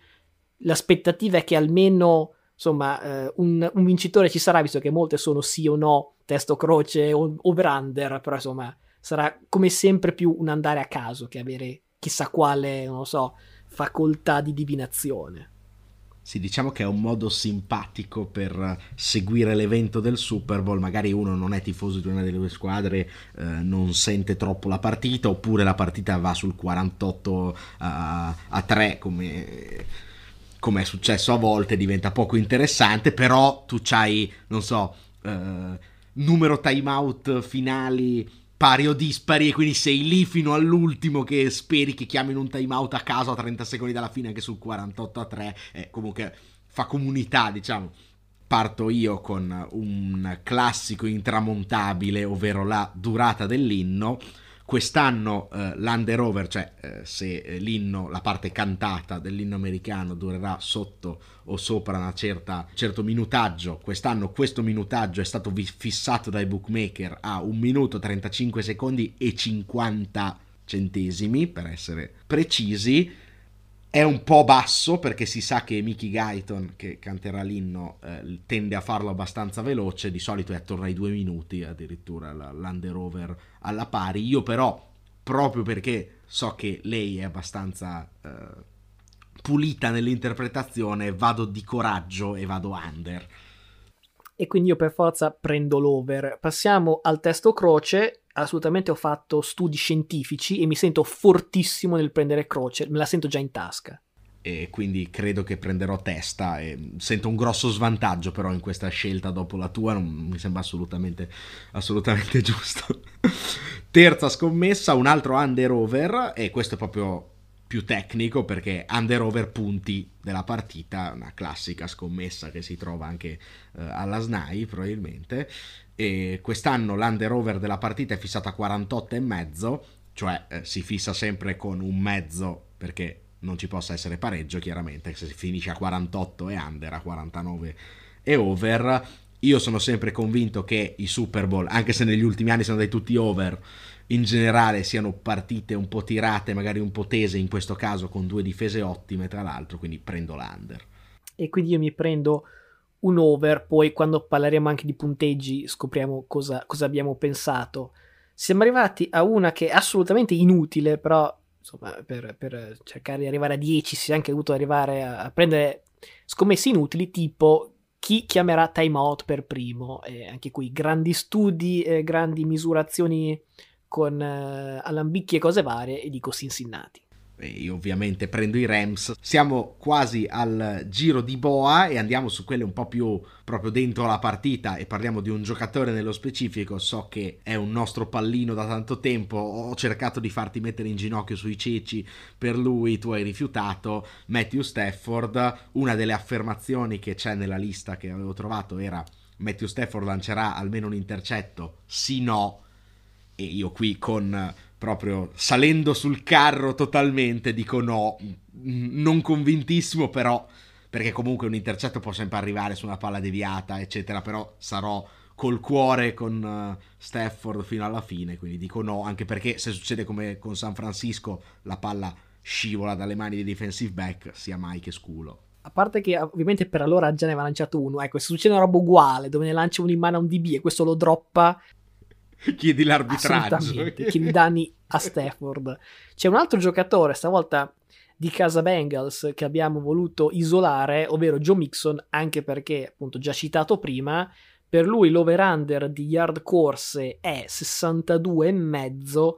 L'aspettativa è che almeno insomma eh, un, un, vincitore ci sarà, visto che molte sono sì o no, testo croce o over-under, però insomma sarà come sempre più un andare a caso che avere chissà quale, non so, facoltà di divinazione. Sì, diciamo che è un modo simpatico per seguire l'evento del Super Bowl. Magari uno non è tifoso di una delle due squadre, eh, non sente troppo la partita, oppure la partita va sul 48 a, a 3 come, come è successo a volte, diventa poco interessante, però tu c'hai, non so, eh, numero timeout finali pari o dispari e quindi sei lì fino all'ultimo che speri che chiamino un timeout a caso a 30 secondi dalla fine anche sul 48 a 3 e comunque fa comunità diciamo. Parto io con un classico intramontabile ovvero la durata dell'inno Quest'anno eh, l'under over, cioè eh, se eh, l'inno, la parte cantata dell'inno americano durerà sotto o sopra un certo minutaggio, quest'anno questo minutaggio è stato fissato dai bookmaker a 1 minuto 35 secondi e 50 centesimi per essere precisi è un po' basso perché si sa che Mickey Guyton, che canterà l'inno, eh, tende a farlo abbastanza veloce, di solito è attorno ai due minuti addirittura l'under over alla pari. Io però, proprio perché so che lei è abbastanza eh, pulita nell'interpretazione, vado di coraggio e vado under. E quindi io per forza prendo l'over. Passiamo al testo croce assolutamente ho fatto studi scientifici e mi sento fortissimo nel prendere croce, me la sento già in tasca. E quindi credo che prenderò testa e sento un grosso svantaggio però in questa scelta dopo la tua, non mi sembra assolutamente, assolutamente [laughs] giusto. Terza scommessa, un altro under over e questo è proprio più tecnico perché under over punti della partita, una classica scommessa che si trova anche eh, alla SNAI probabilmente e quest'anno l'under over della partita è fissato a 48 e mezzo, cioè eh, si fissa sempre con un mezzo perché non ci possa essere pareggio chiaramente, se si finisce a 48 e under, a 49 e over. Io sono sempre convinto che i Super Bowl, anche se negli ultimi anni sono dei tutti over, in generale siano partite un po' tirate, magari un po' tese, in questo caso con due difese ottime tra l'altro, quindi prendo l'under. E quindi io mi prendo un over, poi quando parleremo anche di punteggi scopriamo cosa, cosa abbiamo pensato. Siamo arrivati a una che è assolutamente inutile, però insomma, per, per cercare di arrivare a 10 si è anche dovuto arrivare a, a prendere scommesse inutili, tipo chi chiamerà timeout per primo. E anche qui grandi studi, eh, grandi misurazioni con eh, alambicchi e cose varie, e dico Cincinnati io ovviamente prendo i Rams. Siamo quasi al giro di boa e andiamo su quelle un po' più proprio dentro la partita e parliamo di un giocatore nello specifico. So che è un nostro pallino da tanto tempo. Ho cercato di farti mettere in ginocchio sui ceci per lui, tu hai rifiutato. Matthew Stafford, una delle affermazioni che c'è nella lista che avevo trovato era Matthew Stafford lancerà almeno un intercetto, sì no. E io qui con proprio salendo sul carro totalmente, dico no, non convintissimo però, perché comunque un intercetto può sempre arrivare su una palla deviata, eccetera, però sarò col cuore con uh, Stafford fino alla fine, quindi dico no, anche perché se succede come con San Francisco, la palla scivola dalle mani dei defensive back, sia mai che sculo. A parte che ovviamente per allora già ne aveva lanciato uno, ecco, se succede una roba uguale dove ne lancia uno in mano a un DB e questo lo droppa, chiedi l'arbitraggio. chiedi danni a Stafford. C'è un altro giocatore, stavolta di casa Bengals, che abbiamo voluto isolare, ovvero Joe Mixon, anche perché, appunto, già citato prima, per lui l'over-under di yard corse è 62,5.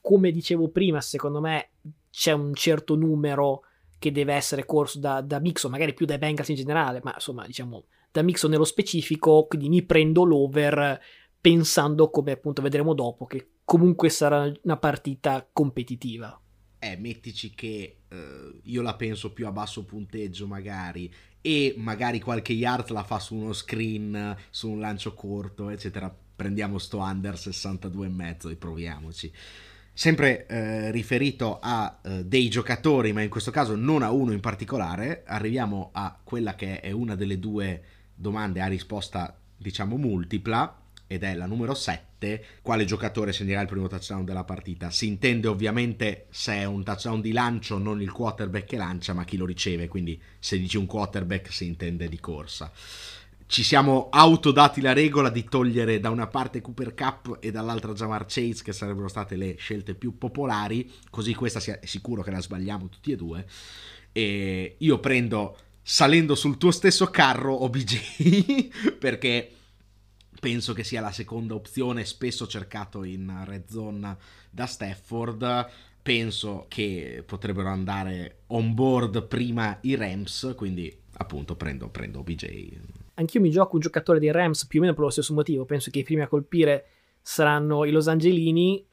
Come dicevo prima, secondo me c'è un certo numero che deve essere corso da, da Mixon, magari più dai Bengals in generale, ma insomma, diciamo, da Mixon nello specifico, quindi mi prendo l'over pensando, come appunto vedremo dopo, che comunque sarà una partita competitiva. Eh, mettici che eh, io la penso più a basso punteggio magari e magari qualche yard la fa su uno screen, su un lancio corto, eccetera. Prendiamo sto under 62,5 e proviamoci. Sempre eh, riferito a eh, dei giocatori, ma in questo caso non a uno in particolare, arriviamo a quella che è una delle due domande a risposta, diciamo, multipla, ed è la numero 7, quale giocatore segnerà il primo touchdown della partita. Si intende ovviamente se è un touchdown di lancio, non il quarterback che lancia, ma chi lo riceve, quindi se dici un quarterback si intende di corsa. Ci siamo autodati la regola di togliere da una parte Cooper Cup e dall'altra Jamar Chase, che sarebbero state le scelte più popolari, così questa sia sicuro che la sbagliamo tutti e due. E io prendo, salendo sul tuo stesso carro, OBJ, [laughs] perché penso che sia la seconda opzione, spesso cercato in red zone da Stafford. Penso che potrebbero andare on board prima i Rams, quindi appunto prendo, prendo OBJ. Anch'io mi gioco un giocatore dei Rams più o meno per lo stesso motivo. Penso che i primi a colpire saranno i Los Angelini.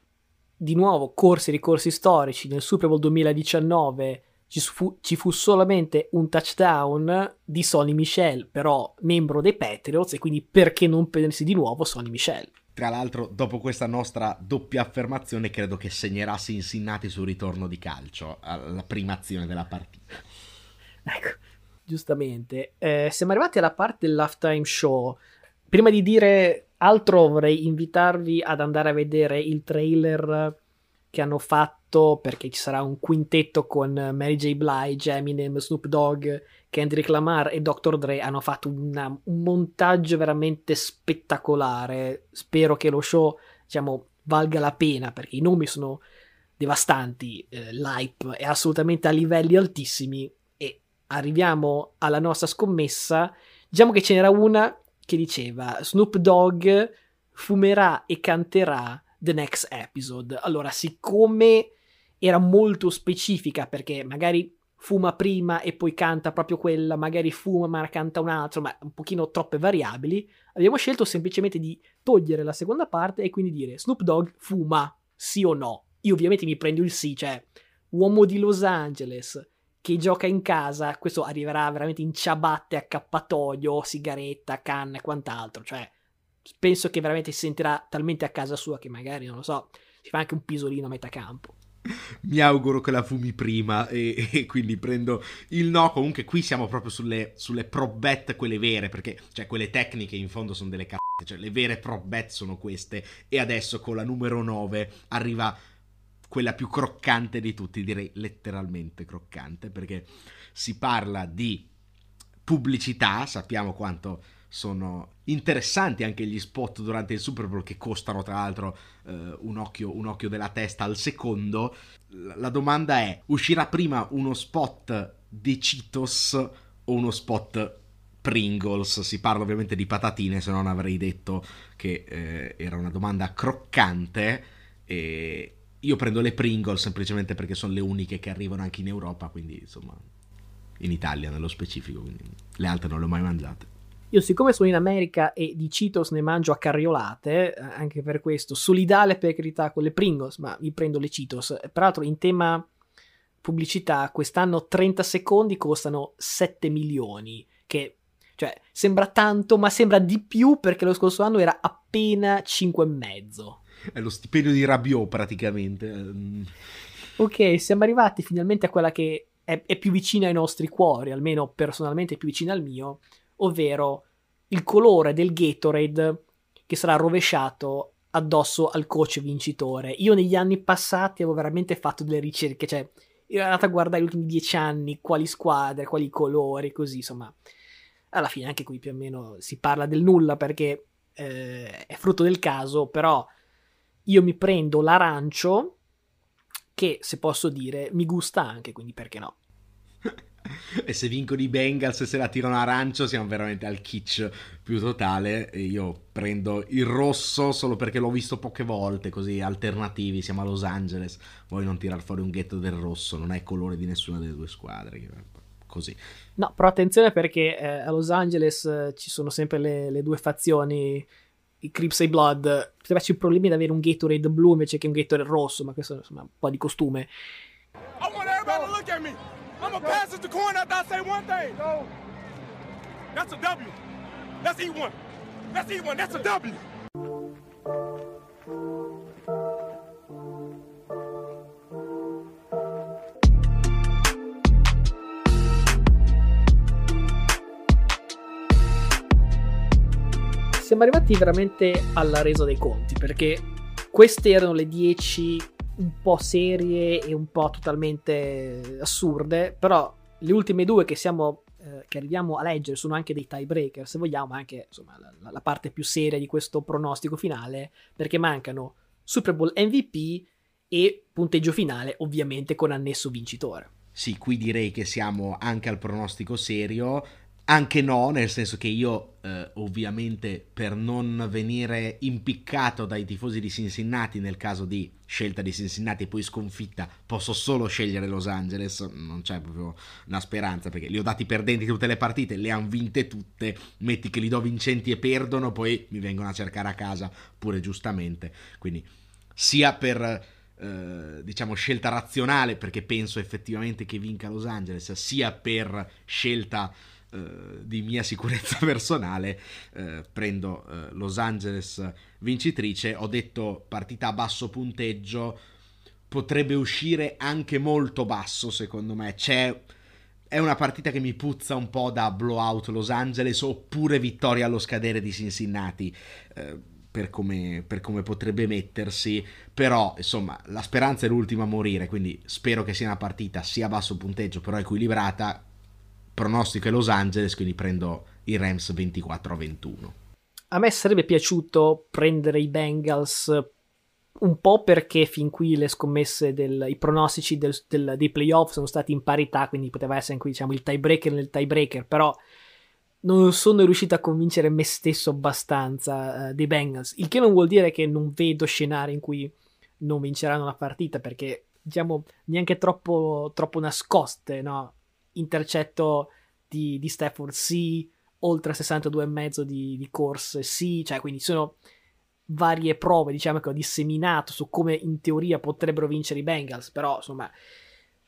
Di nuovo, corsi e ricorsi storici. Nel Super Bowl 2019 ci fu, ci fu, solamente un touchdown di Sonny Michel, però membro dei Patriots, e quindi perché non prendersi di nuovo Sonny Michel? Tra l'altro, dopo questa nostra doppia affermazione, credo che segnerà Cincinnati sul ritorno di calcio, alla prima azione della partita. Ecco, giustamente. Eh, siamo arrivati alla parte dell'halftime show. Prima di dire altro, vorrei invitarvi ad andare a vedere il trailer che hanno fatto perché ci sarà un quintetto con Mary J. Blige, Eminem, Snoop Dogg, Kendrick Lamar e Dr. Dre hanno fatto una, un montaggio veramente spettacolare. Spero che lo show, diciamo, valga la pena perché i nomi sono devastanti, eh, l'hype è assolutamente a livelli altissimi e arriviamo alla nostra scommessa. Diciamo che ce n'era una che diceva Snoop Dogg fumerà e canterà The Next Episode. Allora, siccome era molto specifica perché magari fuma prima e poi canta proprio quella, magari fuma ma canta un altro, ma un pochino troppe variabili, abbiamo scelto semplicemente di togliere la seconda parte e quindi dire Snoop Dogg fuma, sì o no. Io ovviamente mi prendo il sì, cioè uomo di Los Angeles che gioca in casa, questo arriverà veramente in ciabatte, accappatoio, sigaretta, canna e quant'altro, cioè penso che veramente si sentirà talmente a casa sua che magari, non lo so, si fa anche un pisolino a metà campo. [laughs] Mi auguro che la fumi prima e, e quindi prendo il no. Comunque qui siamo proprio sulle, sulle pro bet, quelle vere, perché cioè, quelle tecniche in fondo sono delle c***e, cioè le vere pro bet sono queste. E adesso con la numero 9 arriva quella più croccante di tutti, direi letteralmente croccante, perché si parla di pubblicità, sappiamo quanto sono interessanti anche gli spot durante il Super Bowl che costano tra l'altro eh, un, occhio, un, occhio, della testa al secondo. La domanda è, uscirà prima uno spot di Cheetos o uno spot Pringles? Si parla ovviamente di patatine, se non avrei detto che eh, era una domanda croccante e io prendo le Pringles semplicemente perché sono le uniche che arrivano anche in Europa, quindi insomma in Italia nello specifico, quindi le altre non le ho mai mangiate. Io siccome sono in America e di Cheetos ne mangio a carriolate, eh, anche per questo, solidale per carità con le Pringles, ma mi prendo le Cheetos. Peraltro in tema pubblicità, quest'anno 30 secondi costano 7 milioni, che cioè sembra tanto, ma sembra di più perché lo scorso anno era appena 5,5. È lo stipendio di Rabiot praticamente. Mm. Ok, siamo arrivati finalmente a quella che è, è più vicina ai nostri cuori, almeno personalmente più vicina al mio, ovvero il colore del Gatorade che sarà rovesciato addosso al coach vincitore. Io negli anni passati avevo veramente fatto delle ricerche, cioè ero andato a guardare gli ultimi dieci anni, quali squadre, quali colori, così insomma. Alla fine anche qui più o meno si parla del nulla perché eh, è frutto del caso, però io mi prendo l'arancio che se posso dire mi gusta anche, quindi perché no? [laughs] [laughs] e se vincono i Bengals e se la tirano arancio siamo veramente al kitsch più totale. E io prendo il rosso solo perché l'ho visto poche volte così alternativi siamo a Los Angeles. Vuoi non tirar fuori un ghetto del rosso non è colore di nessuna delle due squadre così. No però attenzione perché eh, a Los Angeles eh, ci sono sempre le, le, due fazioni i Crips e i Blood. Potrebbe esserci problemi ad avere un Gatorade blu invece che un Gatorade rosso ma questo insomma un po' di costume. I want everybody to look at me I'm gonna pass it to coin after I say one thing. No. That's a W. Let's eat one. Let's eat one. That's a W. Siamo arrivati veramente alla resa dei conti perché queste erano le 10 un po' serie e un po' totalmente assurde, però le ultime due che siamo eh, che arriviamo a leggere sono anche dei tiebreaker, se vogliamo, anche insomma, la, la, parte più seria di questo pronostico finale, perché mancano Super Bowl MVP e punteggio finale, ovviamente con annesso vincitore. Sì, qui direi che siamo anche al pronostico serio. Anche no, nel senso che io eh, ovviamente per non venire impiccato dai tifosi di Cincinnati nel caso di scelta di Cincinnati e poi sconfitta posso solo scegliere Los Angeles, non c'è proprio una speranza perché li ho dati perdenti tutte le partite, le hanno vinte tutte, metti che li do vincenti e perdono, poi mi vengono a cercare a casa pure giustamente, quindi sia per... Eh, diciamo scelta razionale perché penso effettivamente che vinca Los Angeles sia per scelta di mia sicurezza [laughs] personale eh, prendo eh, Los Angeles vincitrice. Ho detto partita a basso punteggio potrebbe uscire anche molto basso secondo me. C'è è una partita che mi puzza un po' da blowout Los Angeles oppure vittoria allo scadere di Cincinnati eh, per come, per come, potrebbe mettersi, però insomma la speranza è l'ultima a morire, quindi spero che sia una partita sia a basso punteggio però equilibrata, pronostico è Los Angeles, quindi prendo i Rams 24 a 21. A me sarebbe piaciuto prendere i Bengals un po' perché fin qui le scommesse, del, i pronostici del, del, dei playoff sono stati in parità, quindi poteva essere anche diciamo, il tiebreaker nel tiebreaker, però non sono riuscito a convincere me stesso abbastanza uh, dei Bengals, il che non vuol dire che non vedo scenari in cui non vinceranno la partita, perché diciamo neanche troppo, troppo nascoste, no? Intercetto di, di Stafford sì, oltre 62,5 di, di corse sì, cioè quindi sono varie prove diciamo che ho disseminato su come in teoria potrebbero vincere i Bengals, però insomma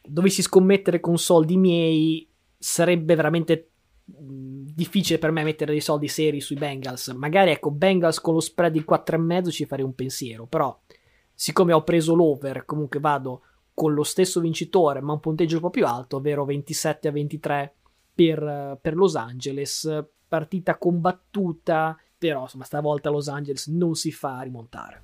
dovessi scommettere con soldi miei sarebbe veramente difficile per me mettere dei soldi seri sui Bengals. Magari ecco, Bengals con lo spread di 4,5 ci farei un pensiero, però siccome ho preso l'over, comunque vado con lo stesso vincitore, ma un punteggio un po' più alto, ovvero 27 a 23 per, per Los Angeles. Partita combattuta, però insomma stavolta Los Angeles non si fa rimontare.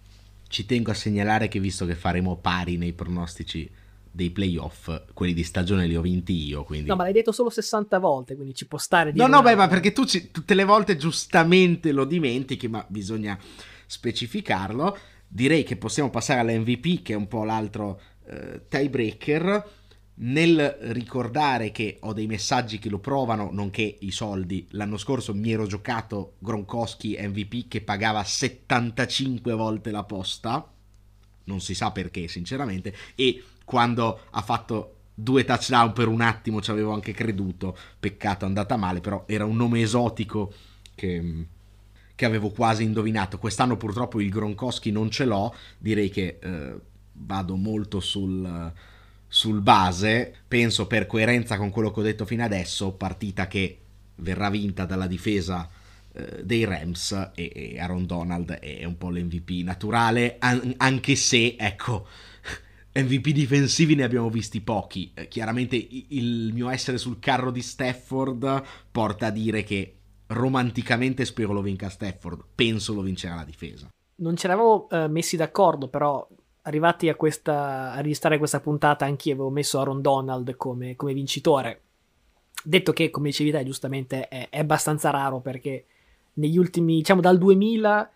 Ci tengo a segnalare che visto che faremo pari nei pronostici dei playoff, quelli di stagione li ho vinti io. Quindi... No, ma l'hai detto solo 60 volte, quindi ci può stare. No, no, beh, ma perché tu ci, tutte le volte giustamente lo dimentichi, ma bisogna specificarlo. Direi che possiamo passare all'MVP, che è un po' l'altro eh, tiebreaker. Nel ricordare che ho dei messaggi che lo provano, nonché i soldi, l'anno scorso mi ero giocato Gronkowski MVP che pagava 75 volte la posta, non si sa perché sinceramente, e quando ha fatto due touchdown per un attimo ci avevo anche creduto, peccato è andata male, però era un nome esotico che, che avevo quasi indovinato. Quest'anno purtroppo il Gronkowski non ce l'ho, direi che eh, vado molto sul, sul base, penso per coerenza con quello che ho detto fino adesso, partita che verrà vinta dalla difesa eh, dei Rams e, Aaron Donald è un po' l'MVP naturale, an- anche se, ecco, [laughs] MVP difensivi ne abbiamo visti pochi. Eh, chiaramente il mio essere sul carro di Stafford porta a dire che romanticamente spero lo vinca Stafford, penso lo vincerà la difesa. Non ci eravamo eh, messi d'accordo, però arrivati a, questa, a registrare questa puntata anch'io avevo messo Aaron Donald come, come vincitore. Detto che, come dicevi te, giustamente è, è abbastanza raro perché negli ultimi, diciamo dal 2000,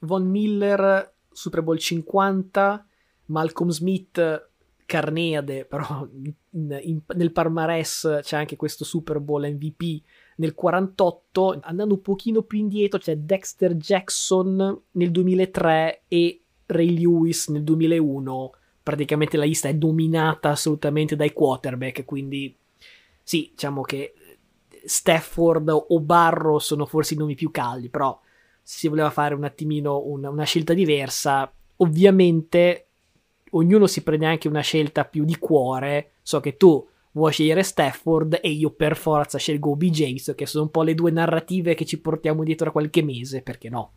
Von Miller, Super Bowl 50, Malcolm Smith, Carneade, [laughs] però in, in, nel Parmares c'è anche questo Super Bowl MVP nel 48, andando un pochino più indietro c'è Dexter Jackson nel 2003 e Ray Lewis nel 2001. Praticamente la lista è dominata assolutamente dai quarterback, quindi sì, diciamo che Stafford o Barro sono forse i nomi più caldi, però si voleva fare un attimino una, una scelta diversa, ovviamente ognuno si prende anche una scelta più di cuore. So che tu vuoi scegliere Stafford e io per forza scelgo visto che sono un po' le due narrative che ci portiamo dietro da qualche mese, perché no?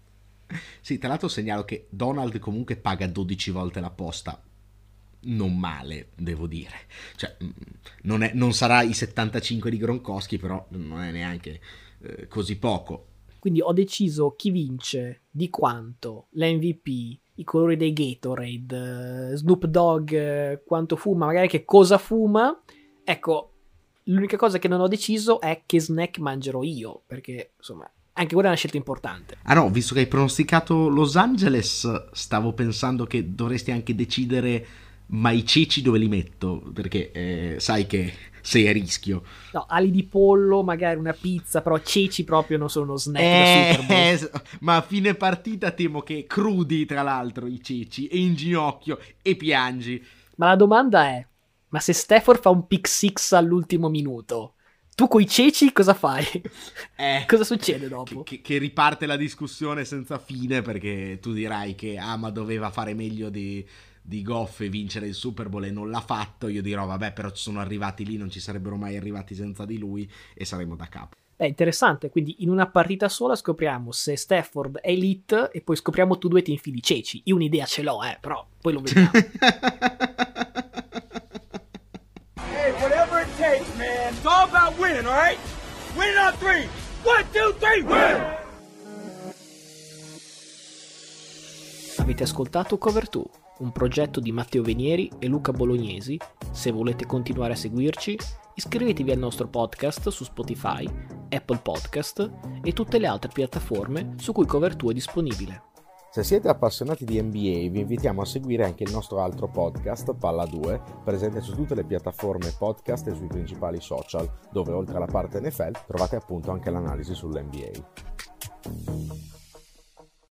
Sì, tra l'altro segnalo che Donald comunque paga 12 volte la posta. Non male, devo dire. Cioè, mm, non, è, non sarà i 75 di Gronkowski, però non è neanche eh, così poco. Quindi ho deciso chi vince, di quanto, l'MVP, i colori dei Gatorade, uh, Snoop Dogg, uh, quanto fuma, magari che cosa fuma. Ecco, l'unica cosa che non ho deciso è che snack mangerò io, perché insomma, anche quella è una scelta importante. Ah no, visto che hai pronosticato Los Angeles, stavo pensando che dovresti anche decidere ma i ceci dove li metto? Perché eh, sai che sei a rischio. No, ali di pollo, magari una pizza, però ceci proprio non sono snack eh, eh, ma a fine partita temo che crudi, tra l'altro, i ceci, e in ginocchio, e piangi. Ma la domanda è, ma se Stafford fa un pick six all'ultimo minuto, tu coi ceci cosa fai? [laughs] Eh, cosa succede dopo? Che, che, riparte la discussione senza fine perché tu dirai che ah ma doveva fare meglio di, di Goff e vincere il Super Bowl e non l'ha fatto, io dirò vabbè però ci sono arrivati lì, non ci sarebbero mai arrivati senza di lui e saremmo da capo. È interessante, quindi in una partita sola scopriamo se Stafford è elite e poi scopriamo tu due ti infili ceci. Io un'idea ce l'ho, eh, però poi lo [laughs] vediamo. It takes, man. It's all about winning, alright? Winning on three. One, two, three, win! Avete ascoltato Cover 2? un progetto di Matteo Venieri e Luca Bolognesi. Se volete continuare a seguirci, iscrivetevi al nostro podcast su Spotify, Apple Podcast e tutte le altre piattaforme su cui Cover2 è disponibile. Se siete appassionati di NBA vi invitiamo a seguire anche il nostro altro podcast, Palla 2, presente su tutte le piattaforme podcast e sui principali social, dove oltre alla parte NFL trovate appunto anche l'analisi sull'NBA.